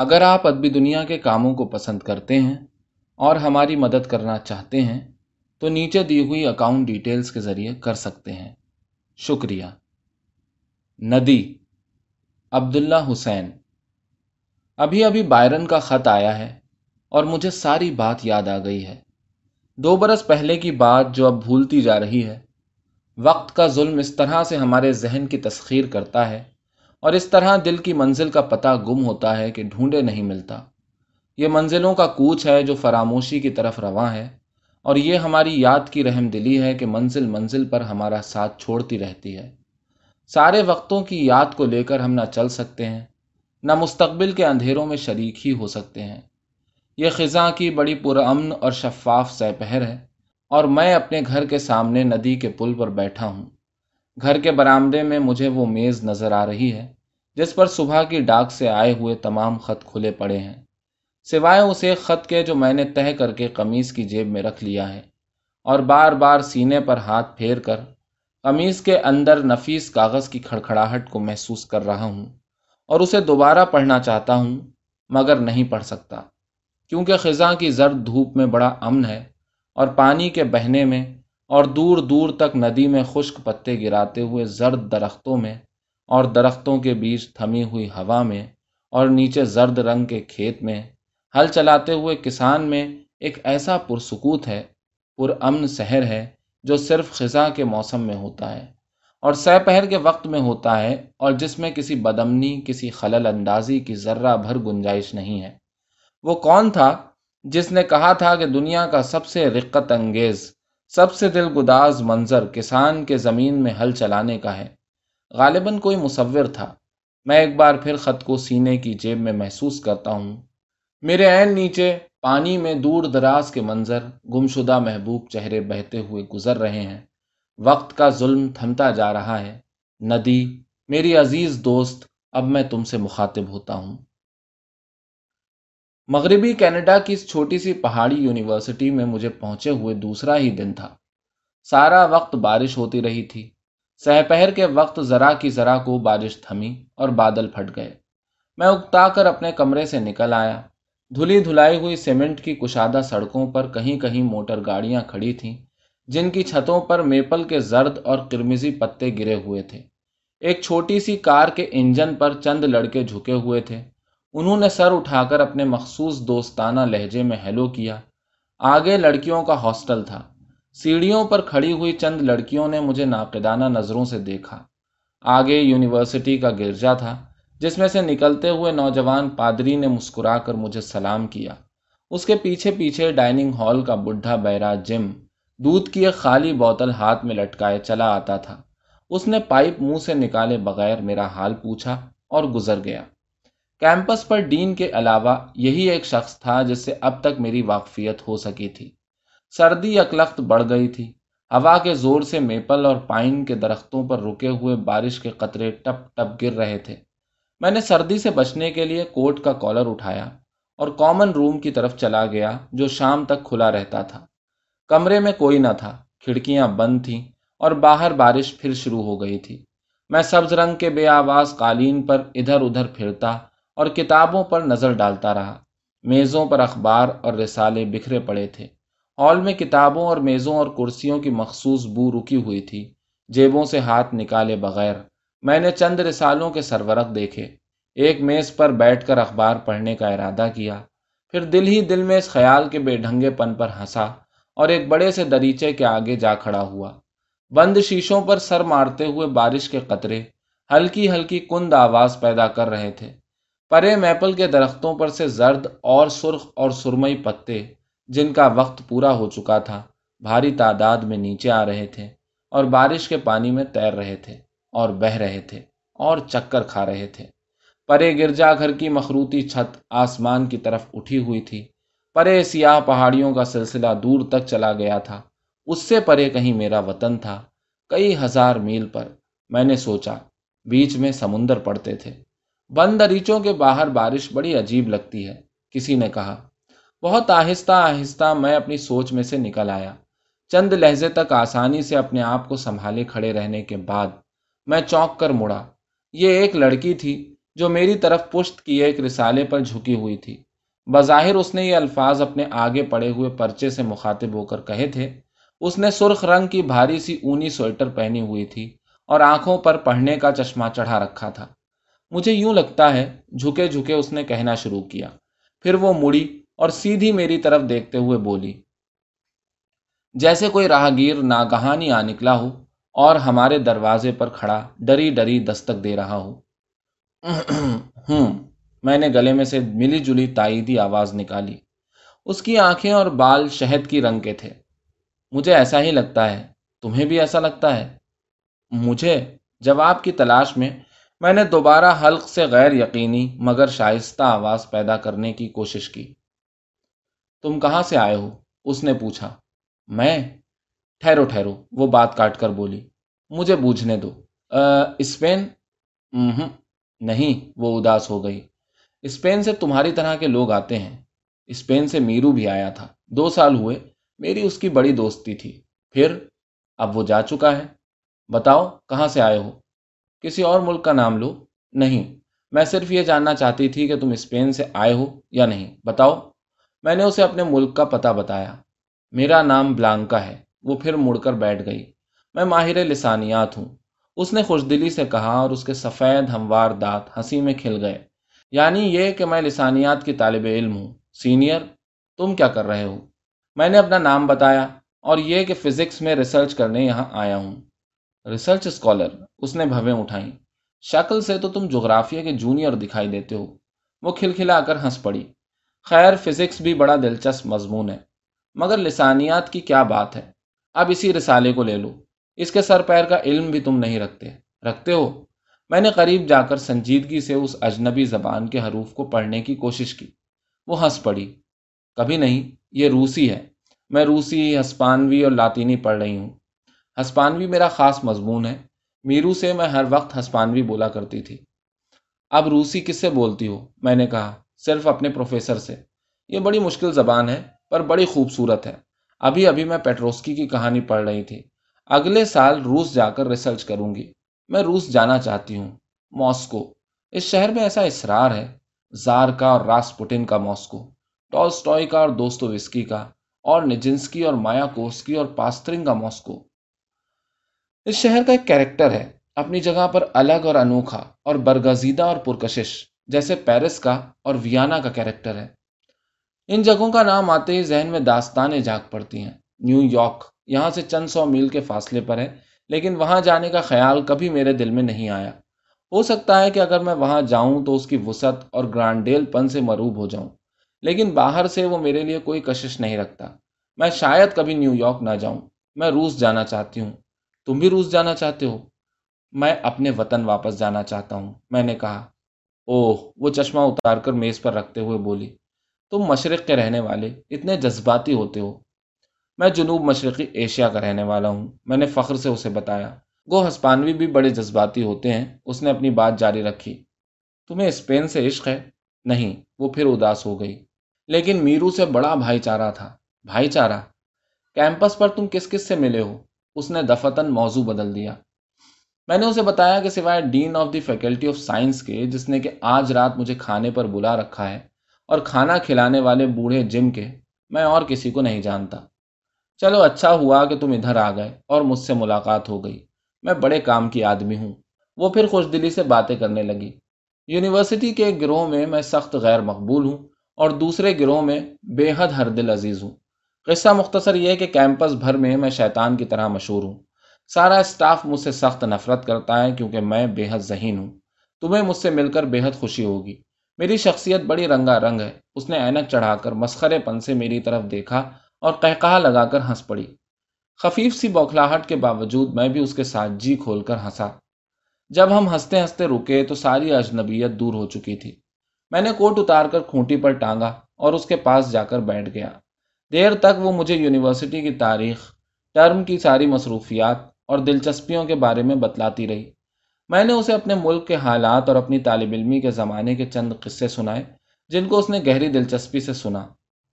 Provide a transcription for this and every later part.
اگر آپ ادبی دنیا کے کاموں کو پسند کرتے ہیں اور ہماری مدد کرنا چاہتے ہیں، تو نیچے دی ہوئی اکاؤنٹ ڈیٹیلز کے ذریعے کر سکتے ہیں۔ شکریہ۔ ندی۔ عبداللہ حسین۔ ابھی ابھی بائرن کا خط آیا ہے اور مجھے ساری بات یاد آ گئی ہے۔ دو برس پہلے کی بات جو اب بھولتی جا رہی ہے۔ وقت کا ظلم اس طرح سے ہمارے ذہن کی تسخیر کرتا ہے۔ اور اس طرح دل کی منزل کا پتہ گم ہوتا ہے کہ ڈھونڈے نہیں ملتا۔ یہ منزلوں کا کوچ ہے جو فراموشی کی طرف رواں ہے، اور یہ ہماری یاد کی رحم دلی ہے کہ منزل منزل پر ہمارا ساتھ چھوڑتی رہتی ہے۔ سارے وقتوں کی یاد کو لے کر ہم نہ چل سکتے ہیں، نہ مستقبل کے اندھیروں میں شریک ہی ہو سکتے ہیں۔ یہ خزاں کی بڑی پرامن اور شفاف سہ پہر ہے، اور میں اپنے گھر کے سامنے ندی کے پل پر بیٹھا ہوں۔ گھر کے برآمدے میں مجھے وہ میز نظر آ رہی ہے، جس پر صبح کی ڈاک سے آئے ہوئے تمام خط کھلے پڑے ہیں۔ سوائے اس ایک خط کے جو میں نے طے کر کے قمیض کی جیب میں رکھ لیا ہے، اور بار بار سینے پر ہاتھ پھیر کر قمیض کے اندر نفیس کاغذ کی کھڑکھڑاہٹ کو محسوس کر رہا ہوں، اور اسے دوبارہ پڑھنا چاہتا ہوں، مگر نہیں پڑھ سکتا۔ کیونکہ خزاں کی زرد دھوپ میں بڑا امن ہے، اور پانی کے بہنے میں اور دور دور تک ندی میں خشک پتے گراتے ہوئے زرد درختوں میں اور درختوں کے بیچ تھمی ہوئی ہوا میں اور نیچے زرد رنگ کے کھیت میں ہل چلاتے ہوئے کسان میں ایک ایسا پرسکوت ہے پر امن سحر ہے جو صرف خزاں کے موسم میں ہوتا ہے اور سہ پہر کے وقت میں ہوتا ہے اور جس میں کسی بدمنی، کسی خلل اندازی کی ذرہ بھر گنجائش نہیں ہے۔ وہ کون تھا جس نے کہا تھا کہ دنیا کا سب سے رقت انگیز سب سے دل گداز منظر کسان کے زمین میں ہل چلانے کا ہے۔ غالباً کوئی مصور تھا۔ میں ایک بار پھر خط کو سینے کی جیب میں محسوس کرتا ہوں۔ میرے عین نیچے پانی میں دور دراز کے منظر گمشدہ محبوب چہرے بہتے ہوئے گزر رہے ہیں۔ وقت کا ظلم تھمتا جا رہا ہے۔ ندی، میری عزیز دوست، اب میں تم سے مخاطب ہوتا ہوں۔ مغربی کینیڈا کی اس چھوٹی سی پہاڑی یونیورسٹی میں مجھے پہنچے ہوئے دوسرا ہی دن تھا۔ سارا وقت بارش ہوتی رہی تھی۔ سہ پہر کے وقت ذرا کی ذرا کو بارش تھمی اور بادل پھٹ گئے۔ میں اکتا کر اپنے کمرے سے نکل آیا۔ دھلی دھلائی ہوئی سیمنٹ کی کشادہ سڑکوں پر کہیں کہیں موٹر گاڑیاں کھڑی تھیں، جن کی چھتوں پر میپل کے زرد اور کرمزی پتے گرے ہوئے تھے۔ ایک چھوٹی سی کار کے انجن پر چند لڑکے جھکے ہوئے تھے۔ انہوں نے سر اٹھا کر اپنے مخصوص دوستانہ لہجے میں ہیلو کیا۔ آگے لڑکیوں کا ہاسٹل تھا۔ سیڑھیوں پر کھڑی ہوئی چند لڑکیوں نے مجھے ناقدانہ نظروں سے دیکھا۔ آگے یونیورسٹی کا گرجا تھا، جس میں سے نکلتے ہوئے نوجوان پادری نے مسکرا کر مجھے سلام کیا۔ اس کے پیچھے پیچھے ڈائننگ ہال کا بڈھا بیرا جم، دودھ کی ایک خالی بوتل ہاتھ میں لٹکائے چلا آتا تھا۔ اس نے پائپ منہ سے نکالے بغیر میرا حال پوچھا اور گزر گیا۔ کیمپس پر ڈین کے علاوہ یہی ایک شخص تھا جس سے اب تک میری واقفیت ہو سکی تھی۔ سردی اکلخت بڑھ گئی تھی۔ ہوا کے زور سے میپل اور پائن کے درختوں پر رکے ہوئے بارش کے قطرے ٹپ ٹپ گر رہے تھے۔ میں نے سردی سے بچنے کے لیے کوٹ کا کالر اٹھایا اور کامن روم کی طرف چلا گیا جو شام تک کھلا رہتا تھا۔ کمرے میں کوئی نہ تھا۔ کھڑکیاں بند تھیں اور باہر بارش پھر شروع ہو گئی تھی۔ میں سبز رنگ کے بے آواز قالین پر ادھر ادھر پھرتا اور کتابوں پر نظر ڈالتا رہا۔ میزوں پر اخبار اور رسالے بکھرے پڑے تھے۔ ہال میں کتابوں اور میزوں اور کرسیوں کی مخصوص بو رکی ہوئی تھی۔ جیبوں سے ہاتھ نکالے بغیر میں نے چند رسالوں کے سرورق دیکھے۔ ایک میز پر بیٹھ کر اخبار پڑھنے کا ارادہ کیا۔ پھر دل ہی دل میں اس خیال کے بے ڈھنگے پن پر ہنسا اور ایک بڑے سے دریچے کے آگے جا کھڑا ہوا۔ بند شیشوں پر سر مارتے ہوئے بارش کے قطرے ہلکی ہلکی کند آواز پیدا کر رہے تھے۔ پرے میپل کے درختوں پر سے زرد اور سرخ اور سرمئی پتے جن کا وقت پورا ہو چکا تھا، بھاری تعداد میں نیچے آ رہے تھے اور بارش کے پانی میں تیر رہے تھے اور بہہ رہے تھے اور چکر کھا رہے تھے۔ پرے گرجا گھر کی مخروطی چھت آسمان کی طرف اٹھی ہوئی تھی۔ پرے سیاہ پہاڑیوں کا سلسلہ دور تک چلا گیا تھا۔ اس سے پرے کہیں میرا وطن تھا۔ کئی ہزار میل پر میں نے سوچا، بیچ میں سمندر پڑتے تھے۔ بندریچوں کے باہر بارش بڑی عجیب لگتی ہے، کسی نے کہا۔ بہت آہستہ آہستہ میں اپنی سوچ میں سے نکل آیا۔ چند لہجے تک آسانی سے اپنے آپ کو سنبھالے کھڑے رہنے کے بعد میں چونک کر مڑا۔ یہ ایک لڑکی تھی جو میری طرف پشت کیے ایک رسالے پر جھکی ہوئی تھی۔ بظاہر اس نے یہ الفاظ اپنے آگے پڑے ہوئے پرچے سے مخاطب ہو کر کہے تھے۔ اس نے سرخ رنگ کی بھاری سی اونی سویٹر پہنی ہوئی تھی اور آنکھوں پر پڑھنے کا چشمہ چڑھا رکھا تھا۔ مجھے یوں لگتا ہے جھکے جھکے اس نے کہنا شروع کیا۔ پھر وہ مڑی اور سیدھی میری طرف دیکھتے ہوئے بولی، جیسے کوئی راہگیر ناگہانی آ نکلا ہو اور ہمارے دروازے پر کھڑا ڈری ڈری دستک دے رہا ہو۔ ہوں میں نے گلے میں سے ملی جلی تائیدی آواز نکالی۔ اس کی آنکھیں اور بال شہد کی رنگ کے تھے۔ مجھے ایسا ہی لگتا ہے۔ تمہیں بھی ایسا لگتا ہے؟ مجھے جواب کی تلاش میں میں نے دوبارہ حلق سے غیر یقینی مگر شائستہ آواز پیدا کرنے کی کوشش کی۔ تم کہاں سے آئے ہو؟ اس نے پوچھا۔ میں؟ ٹھہرو ٹھہرو، وہ بات کاٹ کر بولی۔ مجھے بوجھنے دو۔ اسپین؟ نہیں، وہ اداس ہو گئی۔ اسپین سے تمہاری طرح کے لوگ آتے ہیں۔ اسپین سے میرو بھی آیا تھا۔ دو سال ہوئے، میری اس کی بڑی دوستی تھی۔ پھر اب وہ جا چکا ہے۔ بتاؤ، کہاں سے آئے ہو؟ کسی اور ملک کا نام لو؟ نہیں۔ میں صرف یہ جاننا چاہتی تھی کہ تم اسپین سے آئے ہو یا نہیں۔ بتاؤ۔ میں نے اسے اپنے ملک کا پتہ بتایا۔ میرا نام بلانکا ہے۔ وہ پھر مڑ کر بیٹھ گئی۔ میں ماہر لسانیات ہوں۔ اس نے خوش دلی سے کہا اور اس کے سفید ہموار دانت ہنسی میں کھل گئے۔ یعنی یہ کہ میں لسانیات کی طالب علم ہوں۔ سینئر؟ تم کیا کر رہے ہو؟ میں نے اپنا نام بتایا اور یہ کہ فزکس میں ریسرچ کرنے یہاں آیا ہوں۔ ریسرچ اسکالر اس نے بھویں اٹھائیں شکل سے تو تم جغرافیہ کے جونیئر دکھائی دیتے ہو وہ کھلکھلا کر ہنس پڑی خیر فزکس بھی بڑا دلچسپ مضمون ہے مگر لسانیات کی کیا بات ہے اب اسی رسالے کو لے لو اس کے سر پیر کا علم بھی تم نہیں رکھتے رکھتے ہو میں نے قریب جا کر سنجیدگی سے اس اجنبی زبان کے حروف کو پڑھنے کی کوشش کی وہ ہنس پڑی کبھی نہیں یہ روسی ہے میں روسی ہسپانوی اور لاطینی پڑھ رہی ہوں ہسپانوی میرا خاص مضمون ہے۔ میرو سے میں ہر وقت ہسپانوی بولا کرتی تھی۔ اب روسی کس سے بولتی ہو؟ میں نے کہا، صرف اپنے پروفیسر سے۔ یہ بڑی مشکل زبان ہے، پر بڑی خوبصورت ہے۔ ابھی ابھی میں پیٹروسکی کی کہانی پڑھ رہی تھی۔ اگلے سال روس جا کر ریسرچ کروں گی۔ میں روس جانا چاہتی ہوں، ماسکو۔ اس شہر میں ایسا اصرار ہے، زار کا اور راس پوٹن کا ماسکو ٹالسٹوئی کا اور دوستو وسکی کا، اور نجنسکی اور مایا کوسکی اور پاسترنگ کا ماسکو۔ اس شہر کا ایک کیریکٹر ہے، اپنی جگہ پر الگ اور انوکھا اور برگزیدہ اور پرکشش، جیسے پیرس کا اور ویانا کا کیریکٹر ہے۔ ان جگہوں کا نام آتے ہی ذہن میں داستانیں جاگ پڑتی ہیں۔ نیو یارک یہاں سے چند سو میل کے فاصلے پر ہے، لیکن وہاں جانے کا خیال کبھی میرے دل میں نہیں آیا۔ ہو سکتا ہے کہ اگر میں وہاں جاؤں تو اس کی وسعت اور گرانڈیل پن سے مروب ہو جاؤں، لیکن باہر سے وہ میرے لیے کوئی کشش نہیں رکھتا۔ میں شاید کبھی نیو یارک نہ جاؤں، میں روس جانا چاہتی ہوں۔ تم بھی روس جانا چاہتے ہو؟ میں اپنے وطن واپس جانا چاہتا ہوں، میں نے کہا۔ اوہ، وہ چشمہ اتار کر میز پر رکھتے ہوئے بولی۔ تم مشرق کے رہنے والے، اتنے جذباتی ہوتے ہو۔ میں جنوب مشرقی ایشیا کا رہنے والا ہوں، میں نے فخر سے اسے بتایا۔ گو ہسپانوی بھی بڑے جذباتی ہوتے ہیں، اس نے اپنی بات جاری رکھی۔ تمہیں اسپین سے عشق ہے؟ نہیں، وہ پھر اداس ہو گئی۔ لیکن میرو سے بڑا بھائی چارہ تھا۔ بھائی چارہ، کیمپس پر تم کس کس سے ملے ہو؟ اس نے دفتن موضوع بدل دیا۔ میں نے اسے بتایا کہ سوائے dean of the faculty of science کے، جس نے کہ آج رات مجھے کھانے پر بلا رکھا ہے اور کھانا کھلانے والے بوڑھے جم کے، میں اور کسی کو نہیں جانتا۔ چلو اچھا ہوا کہ تم ادھر آ گئے اور مجھ سے ملاقات ہو گئی۔ میں بڑے کام کی آدمی ہوں۔ وہ پھر خوش دلی سے باتیں کرنے لگی۔ یونیورسٹی کے ایک گروہ میں میں سخت غیر مقبول ہوں اور دوسرے گروہ میں بے حد ہر دل عزیز ہوں۔ قصہ مختصر یہ کہ کیمپس بھر میں میں شیطان کی طرح مشہور ہوں۔ سارا اسٹاف مجھ سے سخت نفرت کرتا ہے کیونکہ میں بے حد ذہین ہوں۔ تمہیں مجھ سے مل کر بے حد خوشی ہوگی۔ میری شخصیت بڑی رنگا رنگ ہے۔ اس نے اینک چڑھا کر مسخرے پن سے میری طرف دیکھا اور کہا لگا کر ہنس پڑی۔ خفیف سی بوکھلاہٹ کے باوجود میں بھی اس کے ساتھ جی کھول کر ہنسا۔ جب ہم ہنستے ہنستے رکے تو ساری اجنبیت دور ہو چکی تھی۔ میں نے کوٹ اتار کر کھونٹی پر ٹانگا اور اس کے پاس جا کر بیٹھ گیا۔ دیر تک وہ مجھے یونیورسٹی کی تاریخ، ٹرم کی ساری مصروفیات اور دلچسپیوں کے بارے میں بتلاتی رہی۔ میں نے اسے اپنے ملک کے حالات اور اپنی طالب علمی کے زمانے کے چند قصے سنائے، جن کو اس نے گہری دلچسپی سے سنا۔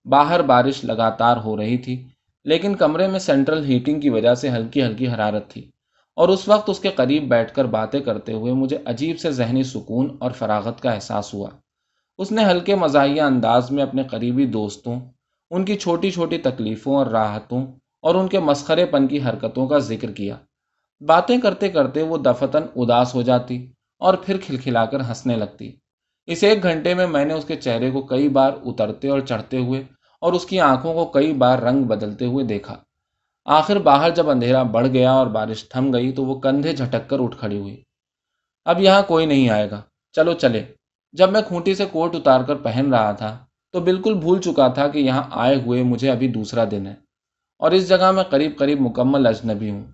باہر بارش لگاتار ہو رہی تھی، لیکن کمرے میں سینٹرل ہیٹنگ کی وجہ سے ہلکی ہلکی حرارت تھی۔ اور اس وقت اس کے قریب بیٹھ کر باتیں کرتے ہوئے مجھے عجیب سے ذہنی سکون اور فراغت کا احساس ہوا۔ اس نے ہلکے مزاحیہ انداز میں اپنے قریبی دوستوں ان کی چھوٹی چھوٹی تکلیفوں اور راحتوں اور ان کے مسخرے پن کی حرکتوں کا ذکر کیا۔ باتیں کرتے کرتے وہ دفتن اداس ہو جاتی اور پھر کھلکھلا کر ہنسنے لگتی۔ اس ایک گھنٹے میں میں نے اس کے چہرے کو کئی بار اترتے اور چڑھتے ہوئے اور اس کی آنکھوں کو کئی بار رنگ بدلتے ہوئے دیکھا۔ آخر باہر جب اندھیرا بڑھ گیا اور بارش تھم گئی تو وہ کندھے جھٹک کر اٹھ کھڑی ہوئی۔ اب یہاں کوئی نہیں آئے گا۔ چلو چلے۔ جب میں کھونٹی سے کوٹ اتار کر پہن رہا تھا تو بالکل بھول چکا تھا کہ یہاں آئے ہوئے مجھے ابھی دوسرا دن ہے اور اس جگہ میں قریب قریب مکمل اجنبی ہوں۔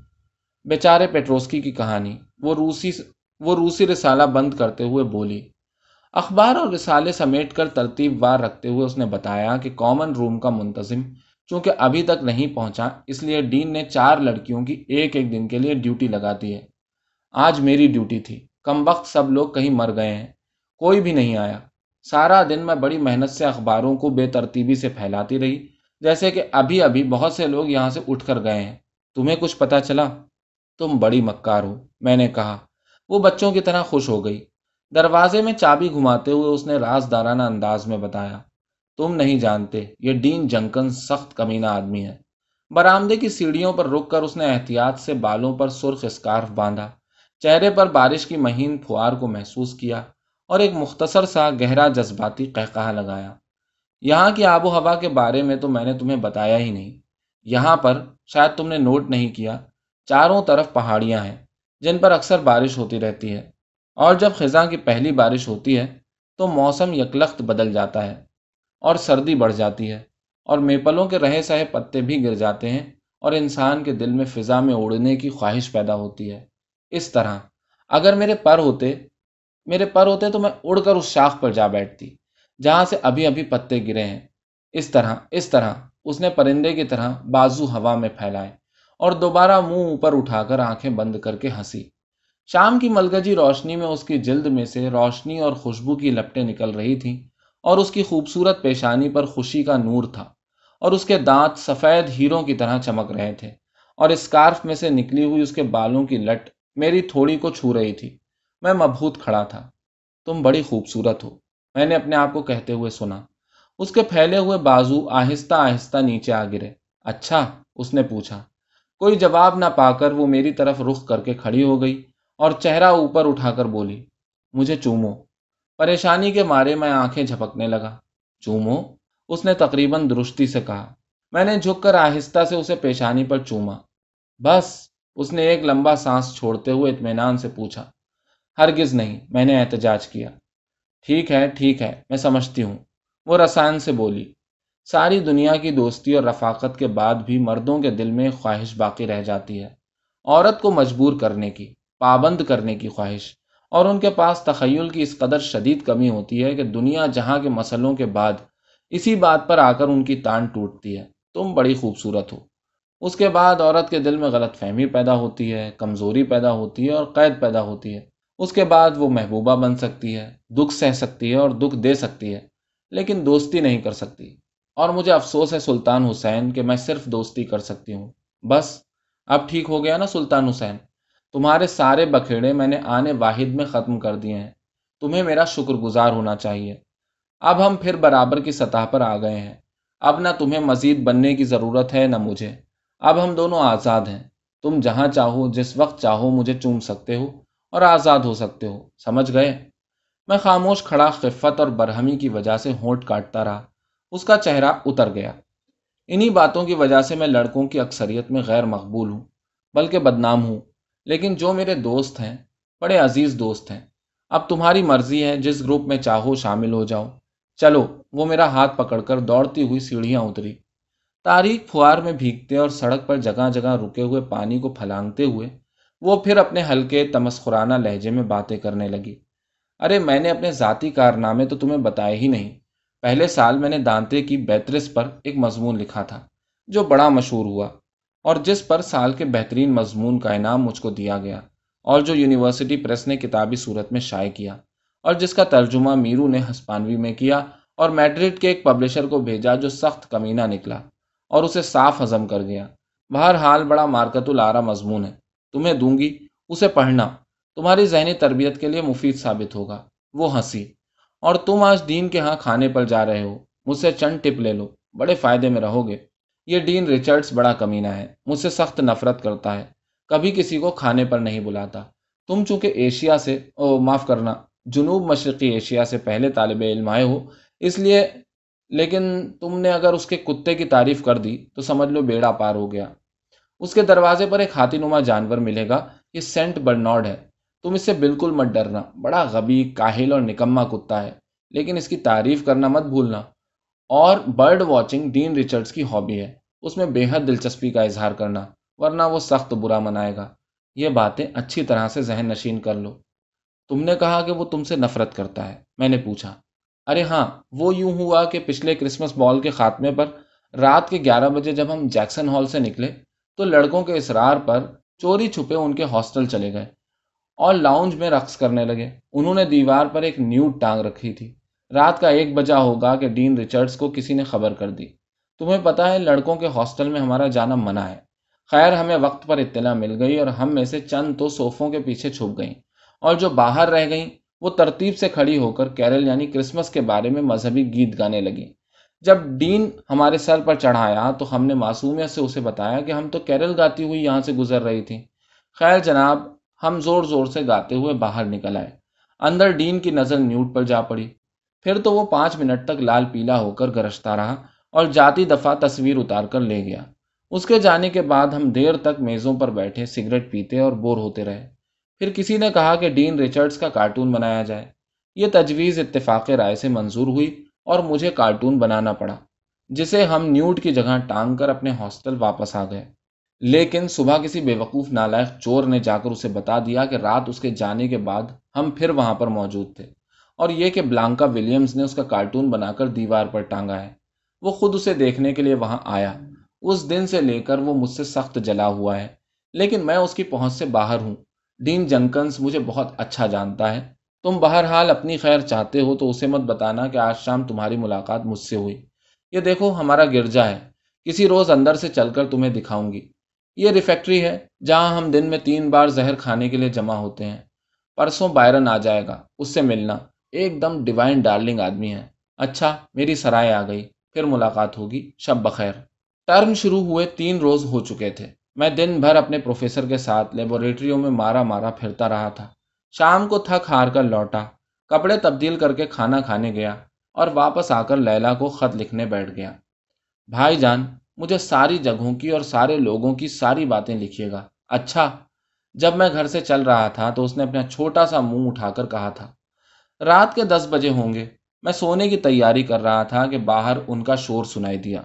بیچارے پیٹروسکی کی کہانی، وہ روسی وہ روسی رسالہ بند کرتے ہوئے بولی، اخبار اور رسالے سمیٹ کر ترتیب وار رکھتے ہوئے اس نے بتایا کہ کامن روم کا منتظم چونکہ ابھی تک نہیں پہنچا، اس لیے ڈین نے چار لڑکیوں کی ایک ایک دن کے لیے ڈیوٹی لگا دی ہے۔ آج میری ڈیوٹی تھی۔ کم وقت سب لوگ کہیں مر گئے ہیں۔ کوئی بھی نہیں آیا۔ سارا دن میں بڑی محنت سے اخباروں کو بے ترتیبی سے پھیلاتی رہی۔ جیسے کہ ابھی ابھی بہت سے لوگ یہاں سے اٹھ کر گئے ہیں۔ تمہیں کچھ پتا چلا؟ تم بڑی مکار ہو، میں نے کہا۔ وہ بچوں کی طرح خوش ہو گئی۔ دروازے میں چابی گھماتے ہوئے اس نے راز دارانہ انداز میں بتایا۔ تم نہیں جانتے، یہ ڈین جنکن سخت کمینہ آدمی ہے۔ برآمدے کی سیڑھیوں پر رک کر اس نے احتیاط سے بالوں پر سرخ اسکارف باندھا۔ چہرے پر بارش کی مہین پھوار کو محسوس کیا۔ اور ایک مختصر سا گہرا جذباتی قہقہ لگایا۔ یہاں کی آب و ہوا کے بارے میں تو میں نے تمہیں بتایا ہی نہیں۔ یہاں پر شاید تم نے نوٹ نہیں کیا، چاروں طرف پہاڑیاں ہیں، جن پر اکثر بارش ہوتی رہتی ہے۔ اور جب خزاں کی پہلی بارش ہوتی ہے، تو موسم یکلخت بدل جاتا ہے اور سردی بڑھ جاتی ہے اور میپلوں کے رہے سہے پتے بھی گر جاتے ہیں اور انسان کے دل میں فضا میں اڑنے کی خواہش پیدا ہوتی ہے۔ اس طرح، اگر میرے پر ہوتے میرے پر ہوتے تو میں اڑ کر اس شاخ پر جا بیٹھتی، جہاں سے ابھی ابھی پتے گرے ہیں۔ اس طرح اس طرح، اس نے پرندے کی طرح بازو ہوا میں پھیلائے اور دوبارہ منہ اوپر اٹھا کر آنکھیں بند کر کے ہنسی۔ شام کی ملگجی روشنی میں اس کی جلد میں سے روشنی اور خوشبو کی لپٹیں نکل رہی تھیں اور اس کی خوبصورت پیشانی پر خوشی کا نور تھا اور اس کے دانت سفید ہیروں کی طرح چمک رہے تھے اور اسکارف میں سے نکلی ہوئی اس کے بالوں کی لٹ میری تھوڑی کو چھو رہی تھی۔ میں مبہوت کھڑا تھا۔ تم بڑی خوبصورت ہو۔ میں نے اپنے آپ کو کہتے ہوئے سنا۔ اس کے پھیلے ہوئے بازو آہستہ آہستہ نیچے آ گرے۔ اچھا اس نے پوچھا۔ کوئی جواب نہ پا کر وہ میری طرف رخ کر کے کھڑی ہو گئی اور چہرہ اوپر اٹھا کر بولی، مجھے چومو۔ پریشانی کے مارے میں آنکھیں جھپکنے لگا۔ چومو؟ اس نے تقریباً درستی سے کہا۔ میں نے جھک کر آہستہ سے اسے پیشانی پر چوما۔ بس، اس نے ایک لمبا سانس چھوڑتے ہوئے اطمینان سے پوچھا۔ ہرگز نہیں، میں نے احتجاج کیا۔ ٹھیک ہے ٹھیک ہے، میں سمجھتی ہوں۔ وہ رسان سے بولی، ساری دنیا کی دوستی اور رفاقت کے بعد بھی مردوں کے دل میں خواہش باقی رہ جاتی ہے۔ عورت کو مجبور کرنے کی، پابند کرنے کی خواہش، اور ان کے پاس تخیل کی اس قدر شدید کمی ہوتی ہے کہ دنیا جہاں کے مسئلوں کے بعد اسی بات پر آ کر ان کی تان ٹوٹتی ہے۔ تم بڑی خوبصورت ہو۔ اس کے بعد عورت کے دل میں غلط فہمی پیدا ہوتی ہے، کمزوری پیدا ہوتی ہے اور قید پیدا ہوتی ہے۔ اس کے بعد وہ محبوبہ بن سکتی ہے، دکھ سہ سکتی ہے اور دکھ دے سکتی ہے، لیکن دوستی نہیں کر سکتی۔ اور مجھے افسوس ہے سلطان حسین کہ میں صرف دوستی کر سکتی ہوں۔ بس، اب ٹھیک ہو گیا نا سلطان حسین؟ تمہارے سارے بکھیڑے میں نے آنے واحد میں ختم کر دیے ہیں۔ تمہیں میرا شکر گزار ہونا چاہیے۔ اب ہم پھر برابر کی سطح پر آ گئے ہیں۔ اب نہ تمہیں مزید بننے کی ضرورت ہے نہ مجھے۔ اب ہم دونوں آزاد ہیں۔ تم جہاں چاہو، جس وقت چاہو مجھے چوم سکتے ہو۔ اور آزاد ہو سکتے ہو۔ سمجھ گئے؟ میں خاموش کھڑا خفت اور برہمی کی وجہ سے ہونٹ کاٹتا رہا۔ اس کا چہرہ اتر گیا۔ انہی باتوں کی وجہ سے میں لڑکوں کی اکثریت میں غیر مقبول ہوں، بلکہ بدنام ہوں۔ لیکن جو میرے دوست ہیں، بڑے عزیز دوست ہیں۔ اب تمہاری مرضی ہے جس گروپ میں چاہو شامل ہو جاؤ۔ چلو، وہ میرا ہاتھ پکڑ کر دوڑتی ہوئی سیڑھیاں اتری۔ تاریخ پھوار میں بھیگتے اور سڑک پر جگہ جگہ رکے ہوئے پانی کو پھلانگتے ہوئے وہ پھر اپنے ہلکے تمسخرانہ لہجے میں باتیں کرنے لگی۔ ارے، میں نے اپنے ذاتی کارنامے تو تمہیں بتائے ہی نہیں۔ پہلے سال میں نے دانتے کی بیترس پر ایک مضمون لکھا تھا، جو بڑا مشہور ہوا، اور جس پر سال کے بہترین مضمون کا انعام مجھ کو دیا گیا، اور جو یونیورسٹی پریس نے کتابی صورت میں شائع کیا، اور جس کا ترجمہ میرو نے ہسپانوی میں کیا، اور میڈرڈ کے ایک پبلشر کو بھیجا جو سخت کمینہ نکلا، اور اسے صاف ہضم کر گیا۔ بہرحال، بڑا مارکت العرا مضمون ہے۔ تمہیں دوں گی، اسے پڑھنا۔ تمہاری ذہنی تربیت کے لیے مفید ثابت ہوگا۔ وہ ہنسی۔ اور تم آج ڈین کے ہاں کھانے پر جا رہے ہو۔ مجھ سے چند ٹپ لے لو۔ بڑے فائدے میں رہو گے۔ یہ ڈین ریچرڈس بڑا کمینہ ہے۔ مجھ سے سخت نفرت کرتا ہے۔ کبھی کسی کو کھانے پر نہیں بلاتا۔ تم چونکہ ایشیا سے، او، معاف کرنا، جنوب مشرقی ایشیا سے پہلے طالب علم آئے ہو، اس لیے، لیکن تم نے اگر اس کے کتے کی تعریف کر دی تو سمجھ لو بیڑا پار ہو گیا۔ اس کے دروازے پر ایک ہاتھی نما جانور ملے گا، یہ سینٹ برنارڈ ہے۔ تم اس سے بالکل مت ڈرنا، بڑا غبی کاہل اور نکما کتا ہے۔ لیکن اس کی تعریف کرنا مت بھولنا۔ اور برڈ واچنگ ڈین ریچرڈس کی ہابی ہے۔ اس میں بے حد دلچسپی کا اظہار کرنا، ورنہ وہ سخت برا منائے گا۔ یہ باتیں اچھی طرح سے ذہن نشین کر لو۔ تم نے کہا کہ وہ تم سے نفرت کرتا ہے۔ میں نے پوچھا، ارے ہاں وہ یوں ہوا کہ پچھلے کرسمس بال کے خاتمے پر رات کے گیارہ بجے جب ہم جیکسن ہال سے نکلے تو لڑکوں کے اصرار پر چوری چھپے ان کے ہاسٹل چلے گئے اور لاؤنج میں رقص کرنے لگے۔ انہوں نے دیوار پر ایک نیوٹ ٹانگ رکھی تھی۔ رات کا ایک بجا ہوگا کہ ڈین ریچرڈس کو کسی نے خبر کر دی۔ تمہیں پتا ہے لڑکوں کے ہاسٹل میں ہمارا جانا منع ہے۔ خیر، ہمیں وقت پر اطلاع مل گئی اور ہم میں سے چند تو صوفوں کے پیچھے چھپ گئیں۔ اور جو باہر رہ گئیں، وہ ترتیب سے کھڑی ہو کر کیرل یعنی کرسمس کے بارے میں مذہبی گیت گانے لگی جب ڈین ہمارے سر پر چڑھایا تو ہم نے معصومیت سے اسے بتایا کہ ہم تو کیرل گاتی ہوئی یہاں سے گزر رہی تھی خیر جناب، ہم زور زور سے گاتے ہوئے باہر نکل آئے۔ اندر ڈین کی نظر نیوٹ پر جا پڑی۔ پھر تو وہ پانچ منٹ تک لال پیلا ہو کر گرجتا رہا اور جاتی دفعہ تصویر اتار کر لے گیا۔ اس کے جانے کے بعد ہم دیر تک میزوں پر بیٹھے، سگریٹ پیتے اور بور ہوتے رہے۔ پھر کسی نے کہا کہ ڈین ریچرڈس کا کارٹون بنایا جائے۔ یہ تجویز اتفاق رائے سے منظور ہوئی۔ اور مجھے کارٹون بنانا پڑا، جسے ہم نیوٹ کی جگہ ٹانگ کر اپنے ہاسٹل واپس آ گئے۔ لیکن صبح کسی بے وقوف نالائق چور نے جا کر اسے بتا دیا کہ رات اس کے جانے کے بعد ہم پھر وہاں پر موجود تھے۔ اور یہ کہ بلانکا ولیمز نے اس کا کارٹون بنا کر دیوار پر ٹانگا ہے۔ وہ خود اسے دیکھنے کے لیے وہاں آیا۔ اس دن سے لے کر وہ مجھ سے سخت جلا ہوا ہے۔ لیکن میں اس کی پہنچ سے باہر ہوں۔ ڈین جنکنس مجھے بہت اچھا جانتا ہے۔ تم بہرحال اپنی خیر چاہتے ہو تو اسے مت بتانا کہ آج شام تمہاری ملاقات مجھ سے ہوئی۔ یہ دیکھو، ہمارا گرجا ہے۔ کسی روز اندر سے چل کر تمہیں دکھاؤں گی۔ یہ ریفیکٹری ہے جہاں ہم دن میں تین بار زہر کھانے کے لیے جمع ہوتے ہیں۔ پرسوں بائرن آ جائے گا، اس سے ملنا۔ ایک دم ڈیوائن ڈارلنگ آدمی ہے۔ اچھا میری سرائے آ گئی۔ پھر ملاقات ہوگی۔ شب بخیر۔ ٹرم شروع ہوئے، تین روز ہو چکے تھے۔ میں دن بھر اپنے پروفیسر کے ساتھ لیبوریٹریوں میں مارا مارا پھرتا رہا تھا۔ شام کو تھک ہار کر لوٹا، کپڑے تبدیل کر کے کھانا کھانے گیا اور واپس آ کر لیلا کو خط لکھنے بیٹھ گیا۔ بھائی جان، مجھے ساری جگہوں کی اور سارے لوگوں کی ساری باتیں لکھیے گا۔ اچھا جب میں گھر سے چل رہا تھا تو اس نے اپنا چھوٹا سا منہ اٹھا کر کہا تھا، رات کے دس بجے ہوں گے۔ میں سونے کی تیاری کر رہا تھا کہ باہر ان کا شور سنائی دیا۔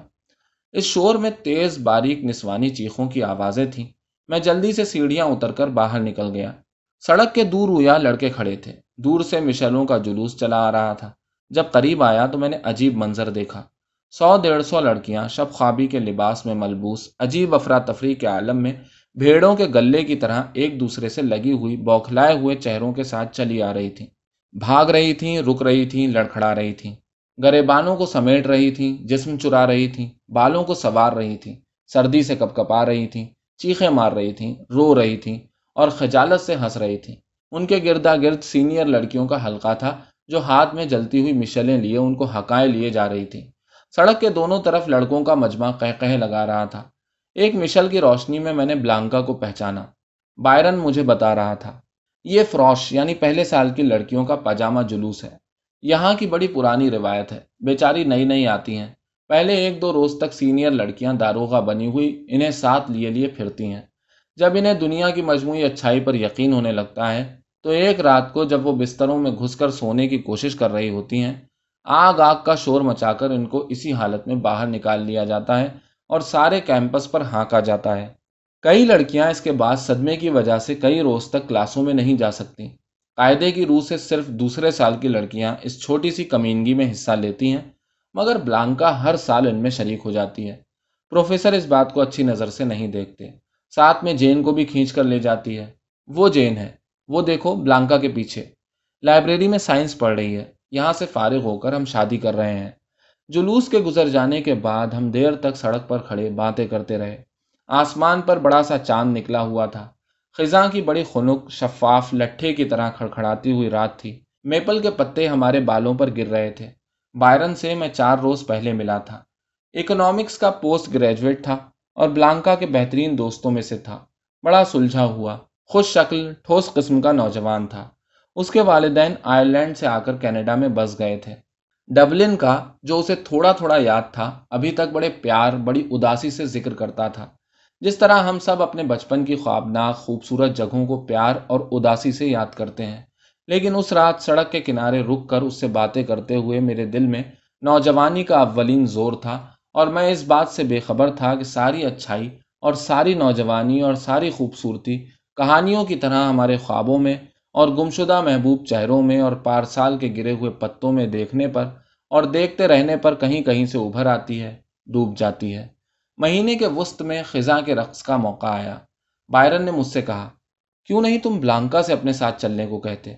اس شور میں تیز باریک نسوانی چیخوں کی آوازیں تھیں۔ میں جلدی سے سیڑھیاں اتر کر باہر نکل گیا۔ سڑک کے دور ہویا لڑکے کھڑے تھے۔ دور سے مشلوں کا جلوس چلا آ رہا تھا۔ جب قریب آیا تو میں نے عجیب منظر دیکھا۔ سو ڈیڑھ سو لڑکیاں شب خوابی کے لباس میں ملبوس، عجیب افراتفری کے عالم میں بھیڑوں کے گلے کی طرح ایک دوسرے سے لگی ہوئی، بوکھلائے ہوئے چہروں کے ساتھ چلی آ رہی تھیں۔ بھاگ رہی تھیں، رک رہی تھیں، لڑکھڑا رہی تھیں۔ گریبانوں کو سمیٹ رہی تھیں، جسم چرا رہی تھیں۔ بالوں کو سوار رہی تھیں۔ سردی سے کپ کپا رہی تھیں، چیخیں مار رہی تھیں، رو رہی تھیں۔ اور خجالت سے ہنس رہی تھیں۔ ان کے گردا گرد سینئر لڑکیوں کا حلقہ تھا جو ہاتھ میں جلتی ہوئی مشلیں لیے ان کو ہکائے لیے جا رہی تھیں۔ سڑک کے دونوں طرف لڑکوں کا مجمع کہہ لگا رہا تھا۔ ایک مشل کی روشنی میں میں نے بلانکا کو پہچانا۔ بائرن مجھے بتا رہا تھا۔ یہ فروش یعنی پہلے سال کی لڑکیوں کا پاجامہ جلوس ہے۔ یہاں کی بڑی پرانی روایت ہے۔ بیچاری نئی نئی آتی ہیں۔ پہلے ایک دو روز تک سینئر لڑکیاں داروغہ بنی ہوئی انہیں ساتھ لیے لیے پھرتی ہیں۔ جب انہیں دنیا کی مجموعی اچھائی پر یقین ہونے لگتا ہے، تو ایک رات کو جب وہ بستروں میں گھس کر سونے کی کوشش کر رہی ہوتی ہیں، آگ آگ کا شور مچا کر ان کو اسی حالت میں باہر نکال لیا جاتا ہے اور سارے کیمپس پر ہانکا جاتا ہے۔ کئی لڑکیاں اس کے بعد صدمے کی وجہ سے کئی روز تک کلاسوں میں نہیں جا سکتی۔ قاعدے کی روح سے صرف دوسرے سال کی لڑکیاں اس چھوٹی سی کمینگی میں حصہ لیتی ہیں، مگر بلانکا ہر سال ان میں شریک ہو جاتی ہے۔ پروفیسر اس بات کو اچھی نظر سے نہیں دیکھتے۔ ساتھ میں جین کو بھی کھینچ کر لے جاتی ہے۔ وہ جین ہے۔ وہ دیکھو بلانکا کے پیچھے۔ لائبریری میں سائنس پڑھ رہی ہے۔ یہاں سے فارغ ہو کر ہم شادی کر رہے ہیں۔ جلوس کے گزر جانے کے بعد ہم دیر تک سڑک پر کھڑے باتیں کرتے رہے۔ آسمان پر بڑا سا چاند نکلا ہوا تھا۔ خزاں کی بڑی خنک، شفاف لٹھے کی طرح کھڑکھڑاتی ہوئی رات تھی۔ میپل کے پتے ہمارے بالوں پر گر رہے تھے۔ بائرن سے میں چار روز پہلے ملا تھا۔ اکنامکس کا پوسٹ گریجویٹ تھا۔ اور بلانکا کے بہترین دوستوں میں سے تھا۔ بڑا سلجھا ہوا، خوش شکل، ٹھوس قسم کا نوجوان تھا۔ اس کے والدین آئرلینڈ سے آ کر کینیڈا میں بس گئے تھے۔ ڈبلن کا، جو اسے تھوڑا تھوڑا یاد تھا، ابھی تک بڑے پیار، بڑی اداسی سے ذکر کرتا تھا۔ جس طرح ہم سب اپنے بچپن کی خوابناک، خوبصورت جگہوں کو پیار اور اداسی سے یاد کرتے ہیں۔ لیکن اس رات سڑک کے کنارے رک کر اس سے باتیں کرتے ہوئے میرے دل میں نوجوانی کا اولین زور تھا۔ اور میں اس بات سے بے خبر تھا کہ ساری اچھائی اور ساری نوجوانی اور ساری خوبصورتی کہانیوں کی طرح ہمارے خوابوں میں اور گمشدہ محبوب چہروں میں اور پارسال کے گرے ہوئے پتوں میں دیکھنے پر اور دیکھتے رہنے پر کہیں کہیں سے ابھر آتی ہے، ڈوب جاتی ہے۔ مہینے کے وسط میں خزاں کے رقص کا موقع آیا۔ بائرن نے مجھ سے کہا، کیوں نہیں تم بلانکا سے اپنے ساتھ چلنے کو کہتے؟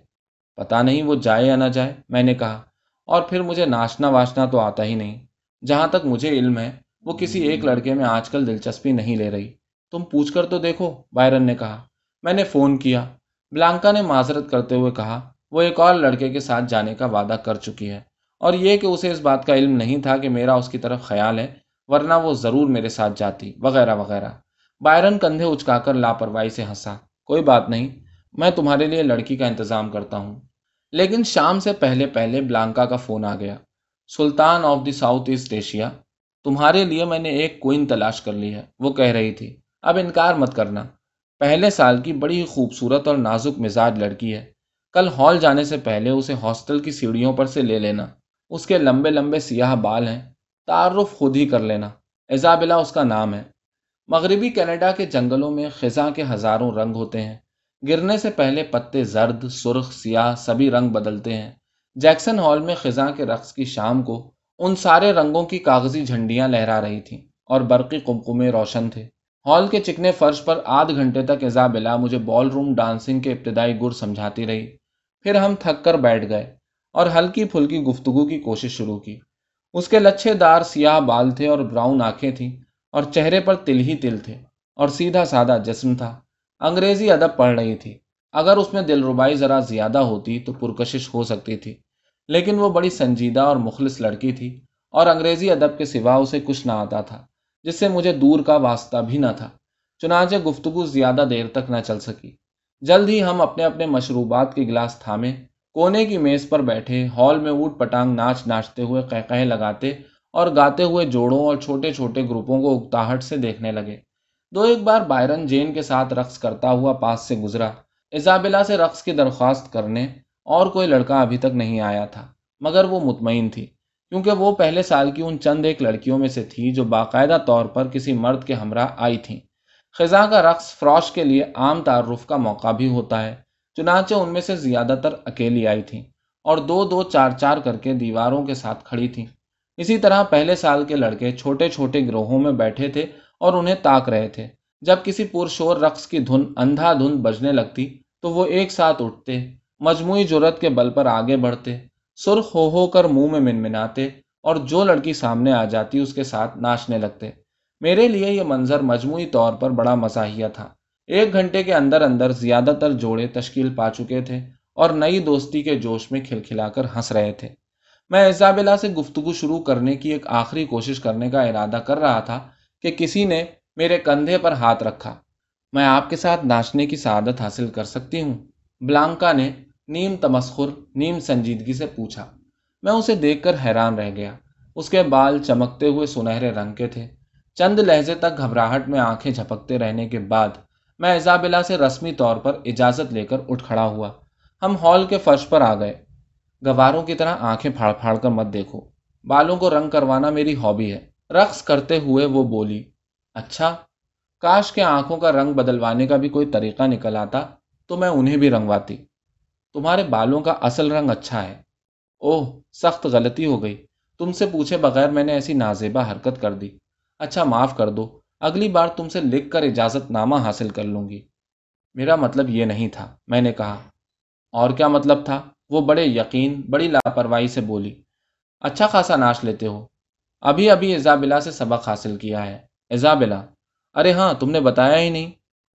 پتا نہیں وہ جائے یا نہ جائے؟ میں نے کہا، اور پھر مجھے ناچنا واشنا تو آتا ہی نہیں۔ جہاں تک مجھے علم ہے، وہ کسی ایک لڑکے میں آج کل دلچسپی نہیں لے رہی۔ تم پوچھ کر تو دیکھو، بائرن نے کہا۔ میں نے فون کیا۔ بلانکا نے معذرت کرتے ہوئے کہا، وہ ایک اور لڑکے کے ساتھ جانے کا وعدہ کر چکی ہے۔ اور یہ کہ اسے اس بات کا علم نہیں تھا کہ میرا اس کی طرف خیال ہے، ورنہ وہ ضرور میرے ساتھ جاتی، وغیرہ وغیرہ۔ بائرن کندھے اچکا کر لاپرواہی سے ہنسا۔ کوئی بات نہیں، میں تمہارے لیے لڑکی کا انتظام کرتا ہوں۔ لیکن شام سے پہلے پہلے بلانکا کا فون آ گیا۔ سلطان of the south east Asia تمہارے لیے میں نے ایک کوئن تلاش کر لی ہے، وہ کہہ رہی تھی۔ اب انکار مت کرنا۔ پہلے سال کی بڑی خوبصورت اور نازک مزاج لڑکی ہے۔ کل ہال جانے سے پہلے اسے ہاسٹل کی سیڑھیوں پر سے لے لینا۔ اس کے لمبے لمبے سیاہ بال ہیں۔ تعارف خود ہی کر لینا۔ ایزابلا اس کا نام ہے۔ مغربی کینیڈا کے جنگلوں میں خزاں کے ہزاروں رنگ ہوتے ہیں۔ گرنے سے پہلے پتے زرد، سرخ، سیاہ، سبھی رنگ بدلتے ہیں۔ جیکسن ہال میں خزاں کے رقص کی شام کو ان سارے رنگوں کی کاغذی جھنڈیاں لہرا رہی تھیں اور برقی کمکمے روشن تھے۔ ہال کے چکنے فرش پر آدھ گھنٹے تک ایزابلا مجھے بال روم ڈانسنگ کے ابتدائی گر سمجھاتی رہی۔ پھر ہم تھک کر بیٹھ گئے اور ہلکی پھلکی گفتگو کی کوشش شروع کی۔ اس کے لچھے دار سیاہ بال تھے اور براؤن آنکھیں تھیں اور چہرے پر تل ہی تل تھے اور سیدھا سادہ جسم تھا۔ انگریزی ادب پڑھ رہی تھی۔ اگر اس میں دل ربائی ذرا زیادہ ہوتی تو پرکشش ہو سکتی تھی، لیکن وہ بڑی سنجیدہ اور مخلص لڑکی تھی اور انگریزی ادب کے سوا اسے کچھ نہ آتا تھا، جس سے مجھے دور کا واسطہ بھی نہ تھا۔ چنانچہ گفتگو زیادہ دیر تک نہ چل سکی۔ جلد ہی ہم اپنے اپنے مشروبات کے گلاس تھامے، کونے کی میز پر بیٹھے، ہال میں اوٹ پٹانگ ناچ ناچتے ہوئے قہقہ لگاتے اور گاتے ہوئے جوڑوں اور چھوٹے چھوٹے گروپوں کو اکتاہٹ سے دیکھنے لگے۔ دو ایک بار بائرن جین کے ساتھ رقص کرتا ہوا پاس سے گزرا۔ ایزابلا سے رقص کی درخواست کرنے اور کوئی لڑکا ابھی تک نہیں آیا تھا، مگر وہ مطمئن تھی، کیونکہ وہ پہلے سال کی ان چند ایک لڑکیوں میں سے تھی جو باقاعدہ طور پر کسی مرد کے ہمراہ آئی تھیں۔ خزاں کا رقص فروش کے لیے عام تعارف کا موقع بھی ہوتا ہے، چنانچہ ان میں سے زیادہ تر اکیلی آئی تھیں اور دو دو چار چار کر کے دیواروں کے ساتھ کھڑی تھیں۔ اسی طرح پہلے سال کے لڑکے چھوٹے چھوٹے گروہوں میں بیٹھے تھے اور انہیں تاک رہے تھے۔ جب کسی پرشور رقص کی دھن اندھا دھن بجنے لگتی تو وہ ایک ساتھ اٹھتے، مجموعی جرت کے بل پر آگے بڑھتے، سرخ ہو ہو کر منہ میں منمناتے اور جو لڑکی سامنے آ جاتی اس کے ساتھ ناچنے لگتے۔ میرے لیے یہ منظر مجموعی طور پر بڑا مزاحیہ تھا۔ ایک گھنٹے کے اندر اندر زیادہ تر جوڑے تشکیل پا چکے تھے اور نئی دوستی کے جوش میں کھلکھلا کر ہنس رہے تھے۔ میں ایزابلا سے گفتگو شروع کرنے کی ایک آخری کوشش کرنے کا ارادہ کر رہا تھا کہ کسی نے میرے کندھے پر ہاتھ رکھا۔ میں آپ کے ساتھ ناچنے کی سعادت حاصل کر سکتی ہوں۔ بلانکا نے نیم تمسخر، نیم سنجیدگی سے پوچھا۔ میں اسے دیکھ کر حیران رہ گیا۔ اس کے بال چمکتے ہوئے سنہرے رنگ کے تھے۔ چند لہجے تک گھبراہٹ میں آنکھیں جھپکتے رہنے کے بعد میں ایزابلا سے رسمی طور پر اجازت لے کر اٹھ کھڑا ہوا۔ ہم ہال کے فرش پر آ گئے۔ گواروں کی طرح آنکھیں پھاڑ پھاڑ کر مت دیکھو۔ بالوں کو رنگ کروانا میری ہابی ہے۔ رقص کرتے ہوئے وہ بولی اچھا کاش کے آنکھوں کا رنگ بدلوانے کا بھی کوئی طریقہ نکل آتا تو میں انہیں بھی رنگواتی۔ تمہارے بالوں کا اصل رنگ اچھا ہے۔ اوہ، سخت غلطی ہو گئی۔ تم سے پوچھے بغیر میں نے ایسی نازیبا حرکت کر دی۔ اچھا معاف کر دو۔ اگلی بار تم سے لکھ کر اجازت نامہ حاصل کر لوں گی۔ میرا مطلب یہ نہیں تھا، میں نے کہا۔ اور کیا مطلب تھا؟ وہ بڑے یقین، بڑی لاپرواہی سے بولی۔ اچھا خاصا ناچ لیتے ہو۔ ابھی ابھی ایزابلا سے سبق حاصل کیا ہے۔ ایزابلا ارے ہاں تم نے بتایا ہی نہیں۔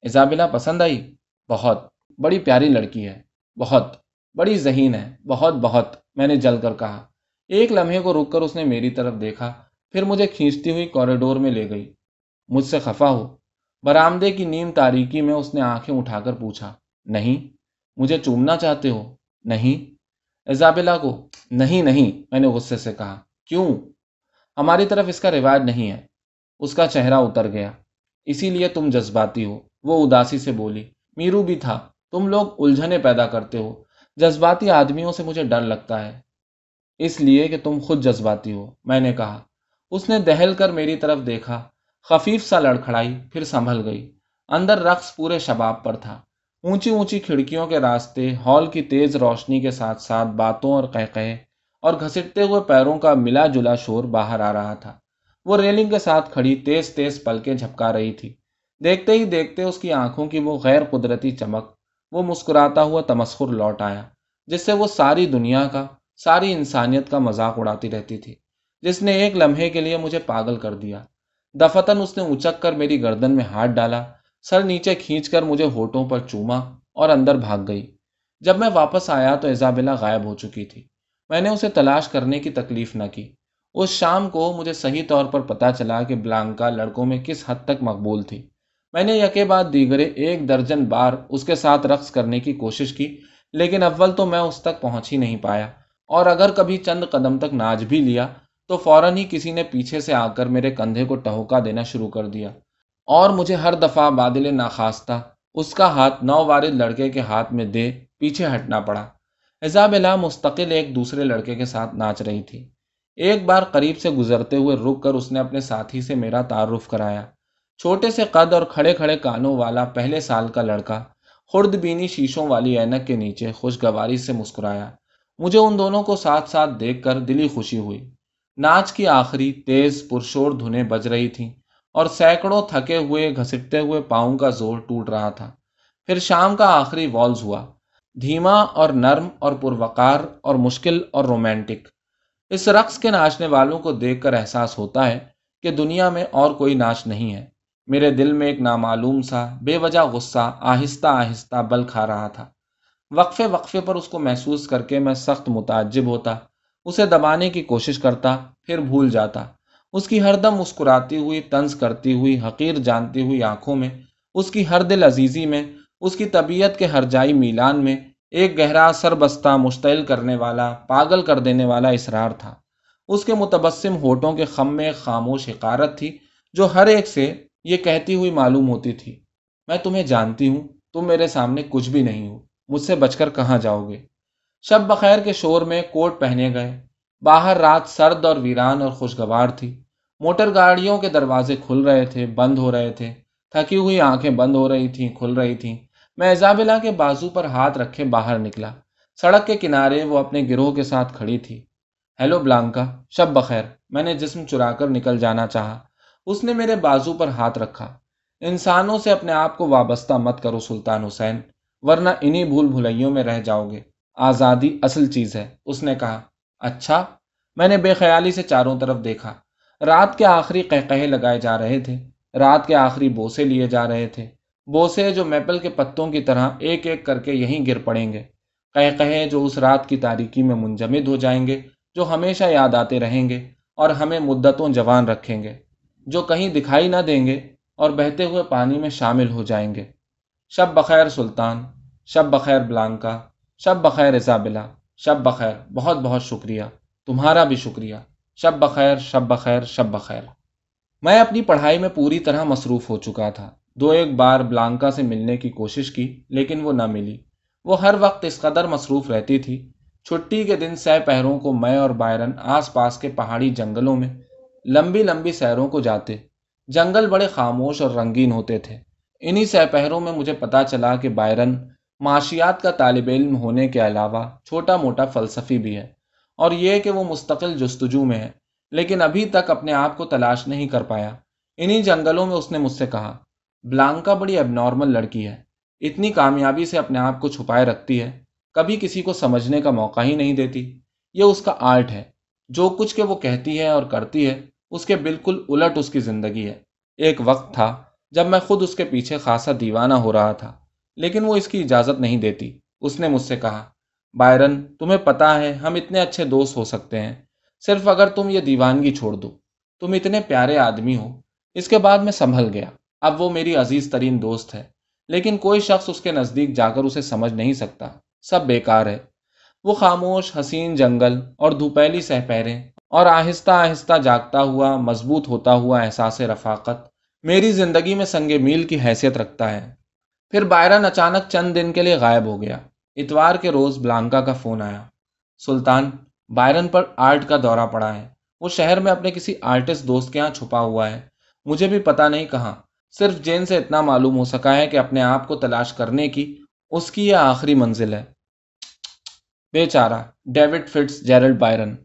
ایزابلا پسند آئی۔ بہت۔ بڑی پیاری لڑکی ہے۔ بہت۔ بڑی ذہین ہے۔ بہت بہت۔ میں نے جل کر کہا۔ ایک لمحے کو رک کر اس نے میری طرف دیکھا۔ پھر مجھے کھینچتی ہوئی کوریڈور میں لے گئی۔ مجھ سے خفا ہو۔ برآمدے کی نیم تاریکی میں اس نے آنکھیں اٹھا کر پوچھا۔ نہیں، مجھے چومنا چاہتے ہو؟ نہیں۔ ایزابلا کو، نہیں نہیں، میں نے غصے سے کہا۔ کیوں؟ ہماری طرف اس کا رواج نہیں ہے۔ اس کا چہرہ اتر گیا۔ اسی لیے تم جذباتی ہو۔ وہ اداسی سے بولی، میرو بھی تھا۔ تم لوگ الجھنے پیدا کرتے ہو۔ جذباتی آدمیوں سے مجھے ڈر لگتا ہے۔ اس لیے کہ تم خود جذباتی ہو، میں نے کہا۔ اس نے دہل کر میری طرف دیکھا۔ خفیف سا لڑکھڑائی پھر سنبھل گئی۔ اندر رقص پورے شباب پر تھا۔ اونچی اونچی کھڑکیوں کے راستے، ہال کی تیز روشنی کے ساتھ ساتھ باتوں اور قہقہے اور گھسٹتے ہوئے پیروں کا ملا جلا شور باہر آ رہا تھا۔ وہ ریلنگ کے ساتھ کھڑی تیز تیز پلکیں جھپکا رہی تھی۔ دیکھتے ہی دیکھتے اس کی آنکھوں کی وہ غیر قدرتی چمک، وہ مسکراتا ہوا تمسخر لوٹ آیا، جس سے وہ ساری دنیا کا، ساری انسانیت کا مذاق اڑاتی رہتی تھی۔ جس نے ایک لمحے کے لیے مجھے پاگل کر دیا۔ دفتن اس نے اچک کر میری گردن میں ہاتھ ڈالا، سر نیچے کھینچ کر مجھے ہوٹوں پر چوما اور اندر بھاگ گئی۔ جب میں واپس آیا تو ایزابلا غائب ہو چکی تھی۔ میں نے اسے تلاش کرنے کی تکلیف نہ کی۔ اس شام کو مجھے صحیح طور پر پتا چلا کہ بلانکا لڑکوں میں کس حد تک مقبول تھی۔ میں نے یکے بعد دیگرے ایک درجن بار اس کے ساتھ رقص کرنے کی کوشش کی، لیکن اول تو میں اس تک پہنچ ہی نہیں پایا۔ اور اگر کبھی چند قدم تک ناچ بھی لیا، تو فوراً ہی کسی نے پیچھے سے آ کر میرے کندھے کو ٹہوکا دینا شروع کر دیا۔ اور مجھے ہر دفعہ بادل ناخواستہ اس کا ہاتھ نو وارد لڑکے کے ہاتھ میں دے پیچھے ہٹنا پڑا۔ ایزابلا مستقل ایک دوسرے لڑکے کے ساتھ ناچ رہی تھی۔ ایک بار قریب سے گزرتے ہوئے رک کر اس نے اپنے ساتھی سے میرا تعارف کرایا۔ چھوٹے سے قد اور کھڑے کھڑے کانوں والا پہلے سال کا لڑکا خرد بینی شیشوں والی اینک کے نیچے خوشگواری سے مسکرایا۔ مجھے ان دونوں کو ساتھ ساتھ دیکھ کر دلی خوشی ہوئی۔ ناچ کی آخری تیز پرشور دھنیں بج رہی تھیں اور سینکڑوں تھکے ہوئے، گھسٹتے ہوئے پاؤں کا زور ٹوٹ رہا تھا۔ پھر شام کا آخری والز ہوا۔ دھیما اور نرم اور پروقار اور مشکل اور رومانٹک اس رقص کے ناچنے والوں کو دیکھ کر احساس ہوتا ہے کہ دنیا میں اور کوئی ناچ نہیں ہے۔ میرے دل میں ایک نامعلوم سا، بے وجہ غصہ، آہستہ آہستہ بل کھا رہا تھا۔ وقفے وقفے پر اس کو محسوس کر کے میں سخت متعجب ہوتا۔ اسے دبانے کی کوشش کرتا، پھر بھول جاتا۔ اس کی ہر دم مسکراتی ہوئی، طنز کرتی ہوئی، حقیر جانتی ہوئی آنکھوں میں، اس کی ہر دل عزیزی میں، اس کی طبیعت کے ہر جائی میلان میں ایک گہرا سربستہ، مشتعل کرنے والا، پاگل کر دینے والا اسرار تھا۔ اس کے متبسم ہوٹوں کے خم میں خاموش حقارت تھی، جو ہر ایک سے یہ کہتی ہوئی معلوم ہوتی تھی، میں تمہیں جانتی ہوں، تم میرے سامنے کچھ بھی نہیں ہو، مجھ سے بچ کر کہاں جاؤ گے؟ شب بخیر کے شور میں کوٹ پہنے گئے۔ باہر رات سرد اور ویران اور خوشگوار تھی۔ موٹر گاڑیوں کے دروازے کھل رہے تھے، بند ہو رہے تھے۔ تھکی ہوئی آنکھیں بند ہو رہی تھیں، کھل رہی تھیں۔ میں ایزابلا کے بازو پر ہاتھ رکھے باہر نکلا۔ سڑک کے کنارے وہ اپنے گروہ کے ساتھ کھڑی تھی۔ ہیلو بلانکا، شب بخیر۔ میں نے جسم چرا کر نکل جانا چاہا۔ اس نے میرے بازو پر ہاتھ رکھا۔ انسانوں سے اپنے آپ کو وابستہ مت کرو سلطان حسین، ورنہ انہی بھول بھلائیوں میں رہ جاؤ گے۔ آزادی اصل چیز ہے، اس نے کہا۔ اچھا میں نے بے خیالی سے چاروں طرف دیکھا۔ رات کے آخری قہقہے لگائے جا رہے تھے۔ رات کے آخری بوسے لیے جا رہے تھے۔ بوسے جو میپل کے پتوں کی طرح ایک ایک کر کے یہیں گر پڑیں گے۔ قہقہے جو اس رات کی تاریکی میں منجمد ہو جائیں گے، جو ہمیشہ یاد آتے رہیں گے اور ہمیں مدتوں جوان رکھیں گے، جو کہیں دکھائی نہ دیں گے اور بہتے ہوئے پانی میں شامل ہو جائیں گے۔ شب بخیر سلطان، شب بخیر بلانکا، شب بخیر ایزابلا شب بخیر۔ بہت بہت شکریہ۔ تمہارا بھی شکریہ۔ شب بخیر شب بخیر شب بخیر۔ میں اپنی پڑھائی میں پوری طرح مصروف ہو چکا تھا۔ دو ایک بار بلانکا سے ملنے کی کوشش کی، لیکن وہ نہ ملی۔ وہ ہر وقت اس قدر مصروف رہتی تھی۔ چھٹی کے دن سہ پہروں کو میں اور بائرن آس پاس کے پہاڑی جنگلوں میں لمبی لمبی سیروں کو جاتے۔ جنگل بڑے خاموش اور رنگین ہوتے تھے۔ انہی سہ پہروں میں مجھے پتا چلا کہ بائرن معاشیات کا طالب علم ہونے کے علاوہ چھوٹا موٹا فلسفی بھی ہے۔ اور یہ کہ وہ مستقل جستجو میں ہے، لیکن ابھی تک اپنے آپ کو تلاش نہیں کر پایا۔ انہی جنگلوں میں اس نے مجھ سے کہا بلانکا بڑی اب نارمل لڑکی ہے۔ اتنی کامیابی سے اپنے آپ کو چھپائے رکھتی ہے۔ کبھی کسی کو سمجھنے کا موقع ہی نہیں دیتی۔ یہ اس کا آرٹ ہے۔ جو کچھ کہ وہ کہتی ہے اور کرتی ہے، اس کے بالکل الٹ اس کی زندگی ہے۔ ایک وقت تھا جب میں خود اس کے پیچھے خاصا دیوانہ ہو رہا تھا، لیکن وہ اس کی اجازت نہیں دیتی۔ اس نے مجھ سے کہا، بائرن، تمہیں پتا ہے ہم اتنے اچھے دوست ہو سکتے ہیں۔ صرف اگر تم یہ دیوانگی چھوڑ دو۔ تم اتنے پیارے آدمی ہو۔ اس کے بعد میں سنبھل گیا۔ اب وہ میری عزیز ترین دوست ہے، لیکن کوئی شخص اس کے نزدیک جا کر اسے سمجھ نہیں سکتا۔ سب بیکار ہے۔ وہ خاموش، حسین جنگل اور دھوپیلی سہ پہرے اور آہستہ آہستہ جاگتا ہوا، مضبوط ہوتا ہوا احساس رفاقت میری زندگی میں سنگ میل کی حیثیت رکھتا ہے۔ پھر بائرن اچانک چند دن کے لیے غائب ہو گیا۔ اتوار کے روز بلانکا کا فون آیا۔ سلطان، بائرن پر آرٹ کا دورہ پڑا ہے۔ وہ شہر میں اپنے کسی آرٹسٹ دوست کے یہاں چھپا ہوا ہے۔ مجھے بھی پتا نہیں کہاں۔ صرف جین سے اتنا معلوم ہو سکا ہے کہ اپنے آپ کو تلاش کرنے کی اس کی یہ آخری منزل ہے۔ بے چارہ، ڈیوڈ فٹس، جیرلڈ بائرن۔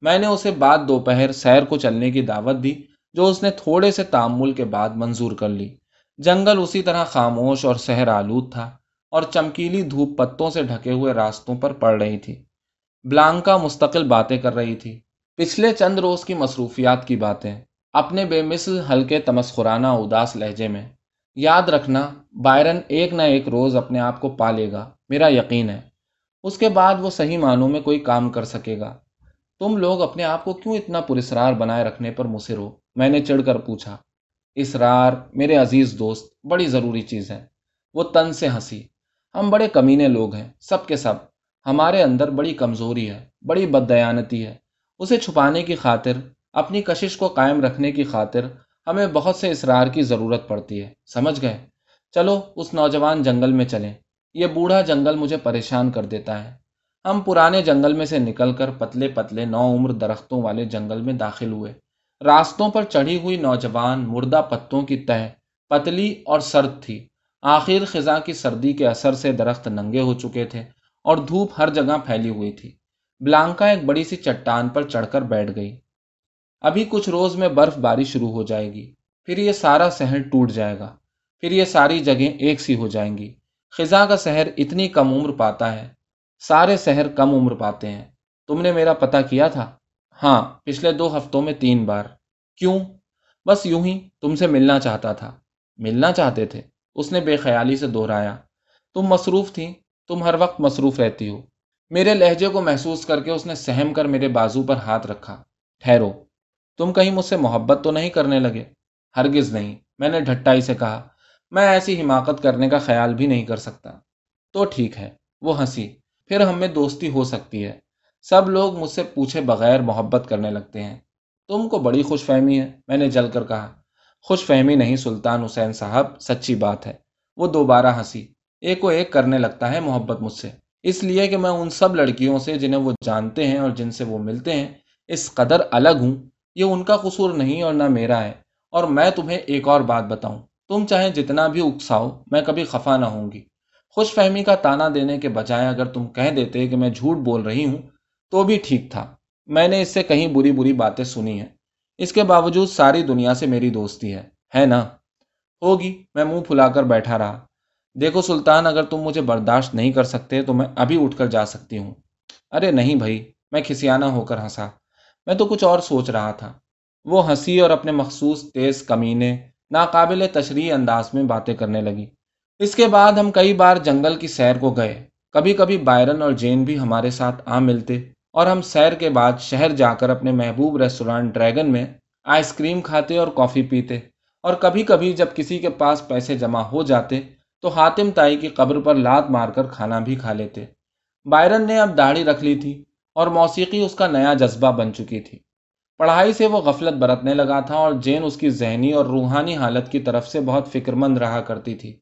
میں نے اسے بعد دوپہر سیر کو چلنے کی دعوت دی، جو اس نے تھوڑے سے تعمل کے بعد منظور کر لی۔ جنگل اسی طرح خاموش اور سحر آلود تھا اور چمکیلی دھوپ پتوں سے ڈھکے ہوئے راستوں پر پڑ رہی تھی۔ بلانکا مستقل باتیں کر رہی تھی۔ پچھلے چند روز کی مصروفیات کی باتیں۔ اپنے بے مثل ہلکے تمسخرانہ اداس لہجے میں، یاد رکھنا بائرن ایک نہ ایک روز اپنے آپ کو پا لے گا، میرا یقین ہے۔ اس کے بعد وہ صحیح معنوں میں کوئی کام کر سکے گا۔ تم لوگ اپنے آپ کو کیوں اتنا پرسرار بنائے رکھنے پر مصر ہو؟ میں نے چڑھ کر پوچھا۔ اسرار، میرے عزیز دوست، بڑی ضروری چیز ہے۔ وہ تن سے ہنسی۔ ہم بڑے کمینے لوگ ہیں، سب کے سب۔ ہمارے اندر بڑی کمزوری ہے، بڑی بدیانتی ہے۔ اسے چھپانے کی خاطر اپنی کشش کو قائم رکھنے کی خاطر ہمیں بہت سے اسرار کی ضرورت پڑتی ہے۔ سمجھ گئے؟ چلو، اس نوجوان جنگل میں چلیں۔ یہ بوڑھا جنگل مجھے پریشان کر دیتا ہے۔ ہم پرانے جنگل میں سے نکل کر پتلے پتلے نو عمر درختوں والے جنگل میں داخل ہوئے۔ راستوں پر چڑھی ہوئی نوجوان مردہ پتوں کی تہ پتلی اور سرد تھی۔ آخر خزاں کی سردی کے اثر سے درخت ننگے ہو چکے تھے اور دھوپ ہر جگہ پھیلی ہوئی تھی۔ بلانکا ایک بڑی سی چٹان پر چڑھ کر بیٹھ گئی۔ ابھی کچھ روز میں برف باری شروع ہو جائے گی۔ پھر یہ سارا شہر ٹوٹ جائے گا۔ پھر یہ ساری جگہیں ایک سی ہو جائیں گی۔ خزاں کا شہر اتنی کم عمر پاتا ہے۔ سارے شہر کم عمر پاتے ہیں۔ تم نے میرا پتہ کیا تھا؟ ہاں پچھلے دو ہفتوں میں تین بار۔ کیوں؟ بس یوں ہی تم سے ملنا چاہتا تھا۔ ملنا چاہتے تھے۔ اس نے بے خیالی سے دہرایا۔ تم مصروف تھی۔ تم ہر وقت مصروف رہتی ہو۔ میرے لہجے کو محسوس کر کے اس نے سہم کر میرے بازو پر ہاتھ رکھا۔ ٹھہرو۔ تم کہیں مجھ سے محبت تو نہیں کرنے لگے؟ ہرگز نہیں، میں نے ڈھٹائی سے کہا، میں ایسی حماقت کرنے کا خیال بھی نہیں کر سکتا۔ تو ٹھیک ہے، وہ ہنسی، پھر ہم میں دوستی ہو سکتی ہے۔ سب لوگ مجھ سے پوچھے بغیر محبت کرنے لگتے ہیں۔ تم کو بڑی خوش فہمی ہے، میں نے جل کر کہا۔ خوش فہمی نہیں، سلطان حسین صاحب، سچی بات ہے۔ وہ دوبارہ ہنسی، ایک و ایک کرنے لگتا ہے محبت مجھ سے۔ اس لیے کہ میں ان سب لڑکیوں سے جنہیں وہ جانتے ہیں اور جن سے وہ ملتے ہیں، اس قدر الگ ہوں۔ یہ ان کا قصور نہیں اور نہ میرا ہے۔ اور میں تمہیں ایک اور بات بتاؤں۔ تم چاہے جتنا بھی اکساؤ، میں کبھی خفا نہ ہوں گی۔ خوش فہمی کا تانا دینے کے بجائے اگر تم کہہ دیتے کہ میں جھوٹ بول رہی ہوں، تو بھی ٹھیک تھا۔ میں نے اس سے کہیں بری بری باتیں سنی ہیں۔ اس کے باوجود ساری دنیا سے میری دوستی ہے۔ ہے نا؟ ہوگی، میں منہ پھلا کر بیٹھا رہا۔ دیکھو سلطان، اگر تم مجھے برداشت نہیں کر سکتے، تو میں ابھی اٹھ کر جا سکتی ہوں۔ ارے نہیں بھائی، میں کھسیانہ ہو کر ہنسا۔ میں تو کچھ اور سوچ رہا تھا۔ وہ ہنسی اور اپنے مخصوص تیز کمینے، ناقابل تشریح انداز میں باتیں کرنے لگی۔ اس کے بعد ہم کئی بار جنگل کی سیر کو گئے۔ کبھی کبھی بائرن اور جین بھی ہمارے ساتھ آ ملتے اور ہم سیر کے بعد شہر جا کر اپنے محبوب ریسٹورانٹ ڈریگن میں آئس کریم کھاتے اور کافی پیتے۔ اور کبھی کبھی جب کسی کے پاس پیسے جمع ہو جاتے تو حاتم تائی کی قبر پر لات مار کر کھانا بھی کھا لیتے۔ بائرن نے اب داڑھی رکھ لی تھی۔ اور موسیقی اس کا نیا جذبہ بن چکی تھی۔ پڑھائی سے وہ غفلت برتنے لگا تھا اور جین اس کی ذہنی اور روحانی حالت کی طرف سے بہت فکر مند رہا کرتی تھی۔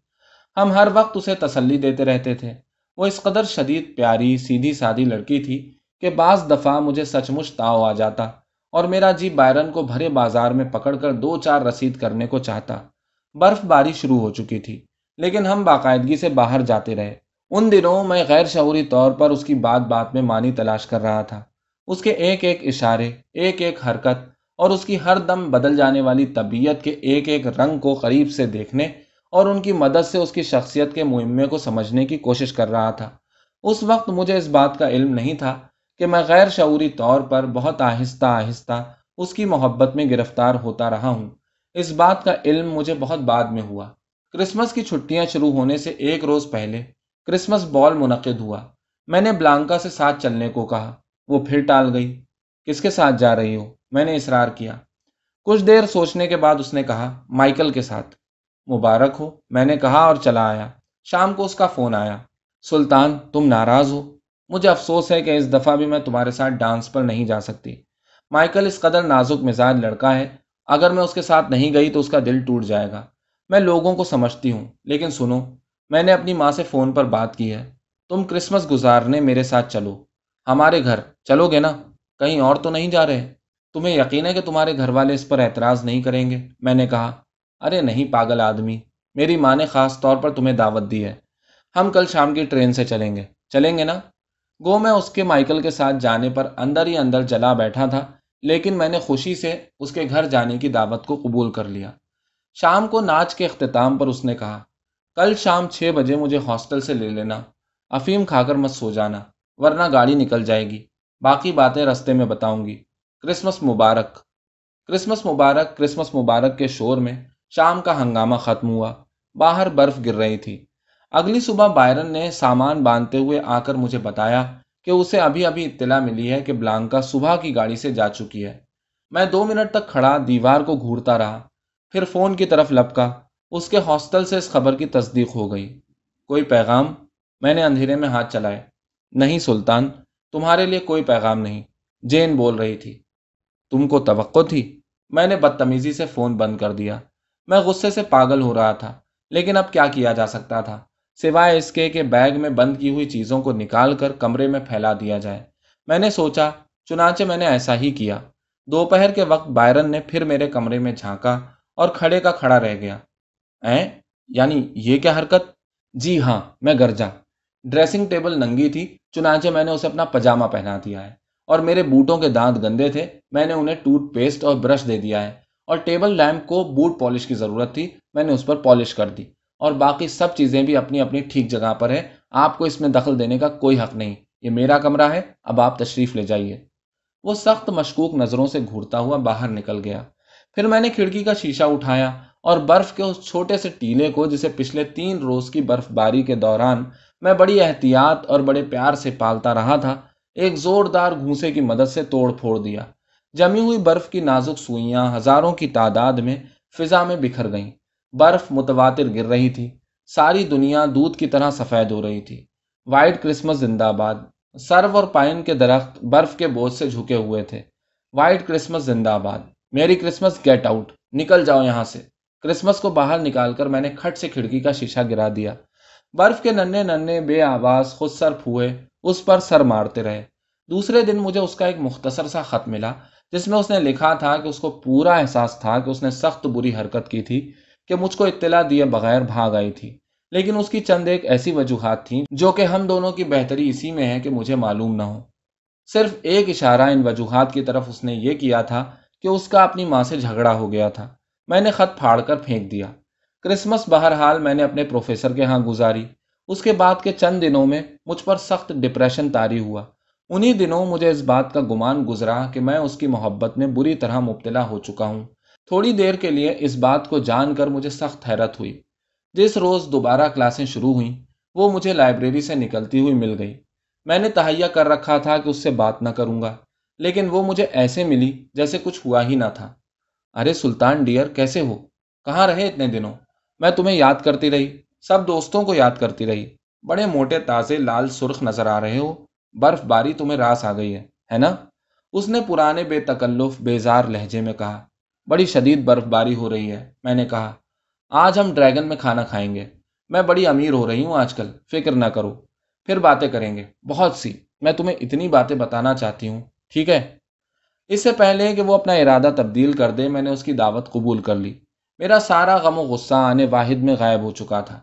ہم ہر وقت اسے تسلی دیتے رہتے تھے۔ وہ اس قدر شدید، پیاری، سیدھی سادی لڑکی تھی کہ بعض دفعہ مجھے سچ مچ تاؤ آ جاتا اور میرا جی بائرن کو بھرے بازار میں پکڑ کر دو چار رسید کرنے کو چاہتا۔ برف باری شروع ہو چکی تھی، لیکن ہم باقاعدگی سے باہر جاتے رہے۔ ان دنوں میں غیر شعوری طور پر اس کی بات بات میں معنی تلاش کر رہا تھا۔ اس کے ایک ایک اشارے، ایک ایک حرکت اور اس کی ہر دم بدل جانے والی طبیعت کے ایک ایک رنگ کو قریب سے دیکھنے اور ان کی مدد سے اس کی شخصیت کے مہمے کو سمجھنے کی کوشش کر رہا تھا۔ اس وقت مجھے اس بات کا علم نہیں تھا کہ میں غیر شعوری طور پر بہت آہستہ آہستہ اس کی محبت میں گرفتار ہوتا رہا ہوں۔ اس بات کا علم مجھے بہت بعد میں ہوا۔ کرسمس کی چھٹیاں شروع ہونے سے ایک روز پہلے کرسمس بال منعقد ہوا۔ میں نے بلانکا سے ساتھ چلنے کو کہا۔ وہ پھر ٹال گئی۔ کس کے ساتھ جا رہی ہو؟ میں نے اصرار کیا۔ کچھ دیر سوچنے کے بعد اس نے کہا، مائیکل کے ساتھ۔ مبارک ہو۔ میں نے کہا اور چلا آیا۔ شام کو اس کا فون آیا۔ سلطان، تم ناراض ہو؟ مجھے افسوس ہے کہ اس دفعہ بھی میں تمہارے ساتھ ڈانس پر نہیں جا سکتی۔ مائیکل اس قدر نازک مزاج لڑکا ہے۔ اگر میں اس کے ساتھ نہیں گئی تو اس کا دل ٹوٹ جائے گا۔ میں لوگوں کو سمجھتی ہوں، لیکن سنو۔ میں نے اپنی ماں سے فون پر بات کی ہے۔ تم کرسمس گزارنے میرے ساتھ چلو۔ ہمارے گھر۔ چلو گے نا؟ کہیں اور تو نہیں جا رہے؟ تمہیں یقین ہے کہ تمہارے گھر والے اس پر اعتراض نہیں کریں گے؟ میں نے کہا، ارے نہیں پاگل آدمی۔ میری ماں نے خاص طور پر تمہیں دعوت دی ہے۔ ہم کل شام کی ٹرین سے چلیں گے۔ چلیں گے نا؟ گو میں اس کے مائیکل کے ساتھ جانے پر اندر ہی اندر جلا بیٹھا تھا، لیکن میں نے خوشی سے اس کے گھر جانے کی دعوت کو قبول کر لیا۔ شام کو ناچ کے اختتام پر اس نے کہا کل شام چھ بجے مجھے ہاسٹل سے لے لینا۔ افیم کھا کر مت سو جانا، ورنہ گاڑی نکل جائے گی۔ باقی باتیں رستے میں بتاؤں گی۔ کرسمس مبارک۔ کرسمس مبارک کرسمس مبارک کے شور میں شام کا ہنگامہ ختم ہوا۔ باہر برف گر رہی تھی۔ اگلی صبح بائرن نے سامان باندھتے ہوئے آ کر مجھے بتایا کہ اسے ابھی ابھی اطلاع ملی ہے کہ بلانکا صبح کی گاڑی سے جا چکی ہے۔ میں دو منٹ تک کھڑا دیوار کو گھورتا رہا۔ پھر فون کی طرف لپکا۔ اس کے ہاسٹل سے اس خبر کی تصدیق ہو گئی۔ کوئی پیغام؟ میں نے اندھیرے میں ہاتھ چلائے۔ نہیں سلطان، تمہارے لیے کوئی پیغام نہیں۔ جین بول رہی تھی۔ تم کو توقع تھی؟ میں نے بدتمیزی سے فون بند کر دیا۔ میں غصے سے پاگل ہو رہا تھا، لیکن اب کیا کیا جا سکتا تھا؟ سوائے اس کے کہ بیگ میں بند کی ہوئی چیزوں کو نکال کر کمرے میں پھیلا دیا جائے۔ میں نے سوچا، چنانچہ میں نے ایسا ہی کیا۔ دوپہر کے وقت بائرن نے پھر میرے کمرے میں جھانکا اور کھڑے کا کھڑا رہ گیا۔ ا یعنی یہ کیا حرکت؟ جی ہاں میں گرجا ڈریسنگ ٹیبل ننگی تھی، چنانچہ میں نے اسے اپنا پجامہ پہنا دیا ہے۔ اور میرے بوٹوں کے دانت گندے تھے، میں نے انہیں ٹوتھ پیسٹ اور برش دے دیا ہے۔ اور ٹیبل لیمپ کو بوٹ پالش کی ضرورت تھی، میں نے اس پر پالش کر دی۔ اور باقی سب چیزیں بھی اپنی اپنی ٹھیک جگہ پر ہے آپ کو اس میں دخل دینے کا کوئی حق نہیں۔ یہ میرا کمرہ ہے، اب آپ تشریف لے جائیے۔ وہ سخت مشکوک نظروں سے گھورتا ہوا باہر نکل گیا۔ پھر میں نے کھڑکی کا شیشہ اٹھایا۔ اور برف کے اس چھوٹے سے ٹیلے کو جسے پچھلے تین روز کی برف باری کے دوران میں بڑی احتیاط اور بڑے پیار سے پالتا رہا تھا، ایک زوردار گھوسے کی مدد سے توڑ پھوڑ دیا۔ جمی ہوئی برف کی نازک سوئیاں ہزاروں کی تعداد میں فضا میں بکھر گئیں۔ برف متواتر گر رہی تھی۔ ساری دنیا دودھ کی طرح سفید ہو رہی تھی۔ وائٹ کرسمس زندہ باد۔ سرو اور پائن کے درخت برف کے بوجھ سے جھکے ہوئے تھے۔ وائٹ کرسمس زندہ باد۔ میری کرسمس گیٹ آؤٹ۔ نکل جاؤ یہاں سے۔ کرسمس کو باہر نکال کر میں نے کھٹ سے کھڑکی کا شیشہ گرا دیا۔ برف کے ننے ننے بے آواز خود سر پھوئے، اس پر سر مارتے رہے۔ دوسرے دن مجھے اس کا ایک مختصر سا خط ملا، جس میں اس نے لکھا تھا کہ اس کو پورا احساس تھا کہ اس نے سخت بری حرکت کی تھی، کہ مجھ کو اطلاع دیے بغیر بھاگ آئی تھی۔ لیکن اس کی چند ایک ایسی وجوہات تھیں جو کہ ہم دونوں کی بہتری اسی میں ہے کہ مجھے معلوم نہ ہو صرف ایک اشارہ ان وجوہات کی طرف اس نے یہ کیا تھا کہ اس کا اپنی ماں سے جھگڑا ہو گیا تھا۔ میں نے خط پھاڑ کر پھینک دیا۔ کرسمس بہرحال میں نے اپنے پروفیسر کے ہاں گزاری۔ اس کے بعد کے چند دنوں میں مجھ پر سخت ڈپریشن تاری ہوا۔ انہی دنوں مجھے اس بات کا گمان گزرا کہ میں اس کی محبت میں بری طرح مبتلا ہو چکا ہوں۔ تھوڑی دیر کے لیے اس بات کو جان کر مجھے سخت حیرت ہوئی۔ جس روز دوبارہ کلاسیں شروع ہوئیں، وہ مجھے لائبریری سے نکلتی ہوئی مل گئی۔ میں نے تہیا کر رکھا تھا کہ اس سے بات نہ کروں گا، لیکن وہ مجھے ایسے ملی جیسے کچھ ہوا ہی نہ تھا۔ ارے سلطان ڈیئر کیسے ہو؟ کہاں رہے اتنے دنوں؟ میں تمہیں یاد کرتی رہی، سب دوستوں کو یاد کرتی رہی۔ بڑے موٹے تازے لال سرخ نظر آ رہے ہو، برف باری تمہیں راس آ گئی ہے ہے نا؟ اس نے پرانے بے تکلف، بیزار لہجے میں کہا، بڑی شدید برف باری ہو رہی ہے، میں نے کہا، آج ہم ڈریگن میں کھانا کھائیں گے۔ میں بڑی امیر ہو رہی ہوں آج کل، فکر نہ کرو۔ پھر باتیں کریں گے، بہت سی، میں تمہیں اتنی باتیں بتانا چاہتی ہوں، ٹھیک ہے؟ اس سے پہلے کہ وہ اپنا ارادہ تبدیل کر دے، میں نے اس کی دعوت قبول کر لی۔ میرا سارا غم و غصہ آنے واحد میں غائب ہو چکا تھا۔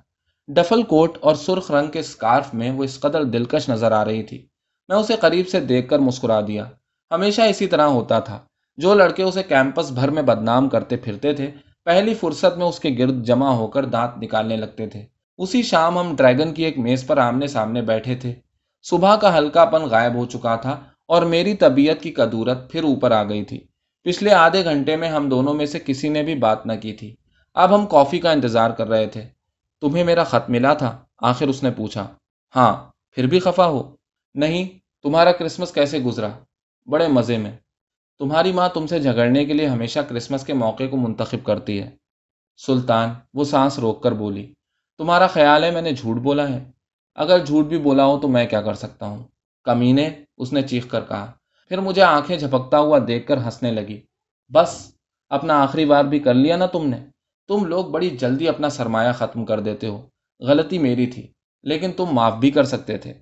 ڈفل کوٹ اور سرخ رنگ کے اسکارف میں وہ اس قدر دلکش نظر آ رہی تھی۔ میں اسے قریب سے دیکھ کر مسکرا دیا۔ ہمیشہ اسی طرح ہوتا تھا۔ جو لڑکے اسے کیمپس بھر میں بدنام کرتے پھرتے تھے، پہلی فرصت میں اس کے گرد جمع ہو کر دانت نکالنے لگتے تھے۔ اسی شام ہم ڈریگن کی ایک میز پر آمنے سامنے بیٹھے تھے۔ صبح کا ہلکا پن غائب ہو چکا تھا۔ اور میری طبیعت کی قدورت پھر اوپر آ گئی تھی۔ پچھلے آدھے گھنٹے میں ہم دونوں میں سے کسی نے بھی بات نہ کی تھی۔ اب ہم کافی کا انتظار کر رہے تھے۔ تمہیں میرا خط ملا تھا؟ آخر اس نے پوچھا۔ ہاں پھر بھی خفا ہو۔ نہیں، تمہارا کرسمس کیسے گزرا؟ بڑے مزے میں۔ تمہاری ماں تم سے جھگڑنے کے لیے ہمیشہ کرسمس کے موقع کو منتخب کرتی ہے۔ سلطان، وہ سانس روک کر بولی۔ تمہارا خیال ہے میں نے جھوٹ بولا ہے؟ اگر جھوٹ بھی بولا ہو تو میں کیا کر سکتا ہوں؟ کمینے اس نے چیخ کر کہا۔ پھر مجھے آنکھیں جھپکتا ہوا دیکھ کر ہنسنے لگی۔ بس، اپنا آخری بار بھی کر لیا نا تم نے۔ تم لوگ بڑی جلدی اپنا سرمایہ ختم کر دیتے ہو۔ غلطی میری تھی، لیکن تم معاف بھی کر سکتے تھے۔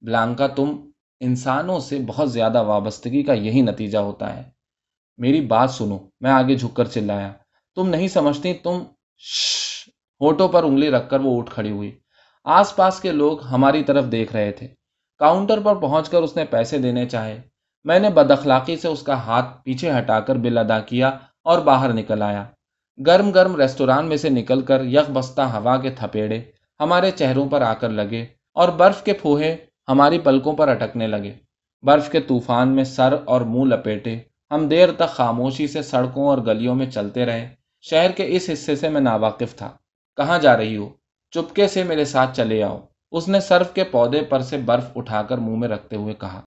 بلانکا، تم انسانوں سے بہت زیادہ وابستگی کا یہی نتیجہ ہوتا ہے۔ میری بات سنو، میں آگے جھک کر چلایا۔ تم نہیں سمجھتی، تم ہوٹوں پر انگلی رکھ کر وہ اٹھ کھڑی ہوئی۔ آس پاس کے لوگ ہماری طرف دیکھ رہے تھے۔ کاؤنٹر پر پہنچ کر اس نے پیسے دینے چاہے۔ میں نے بد اخلاقی سے اس کا ہاتھ پیچھے ہٹا کر بل ادا کیا اور باہر نکل آیا۔ گرم گرم ریسٹوران میں سے نکل کر یک بستہ ہوا کے تھپیڑے ہمارے چہروں پر آ کر لگے اور برف کے پھوہے ہماری پلکوں پر اٹکنے لگے۔ برف کے طوفان میں سر اور منہ لپیٹے ہم دیر تک خاموشی سے سڑکوں اور گلیوں میں چلتے رہے۔ شہر کے اس حصے سے میں ناواقف تھا۔ کہاں جا رہی ہو؟ چپکے سے میرے ساتھ چلے آؤ۔ اس نے سرف کے پودے پر سے برف اٹھا کر منہ میں رکھتے ہوئے کہا۔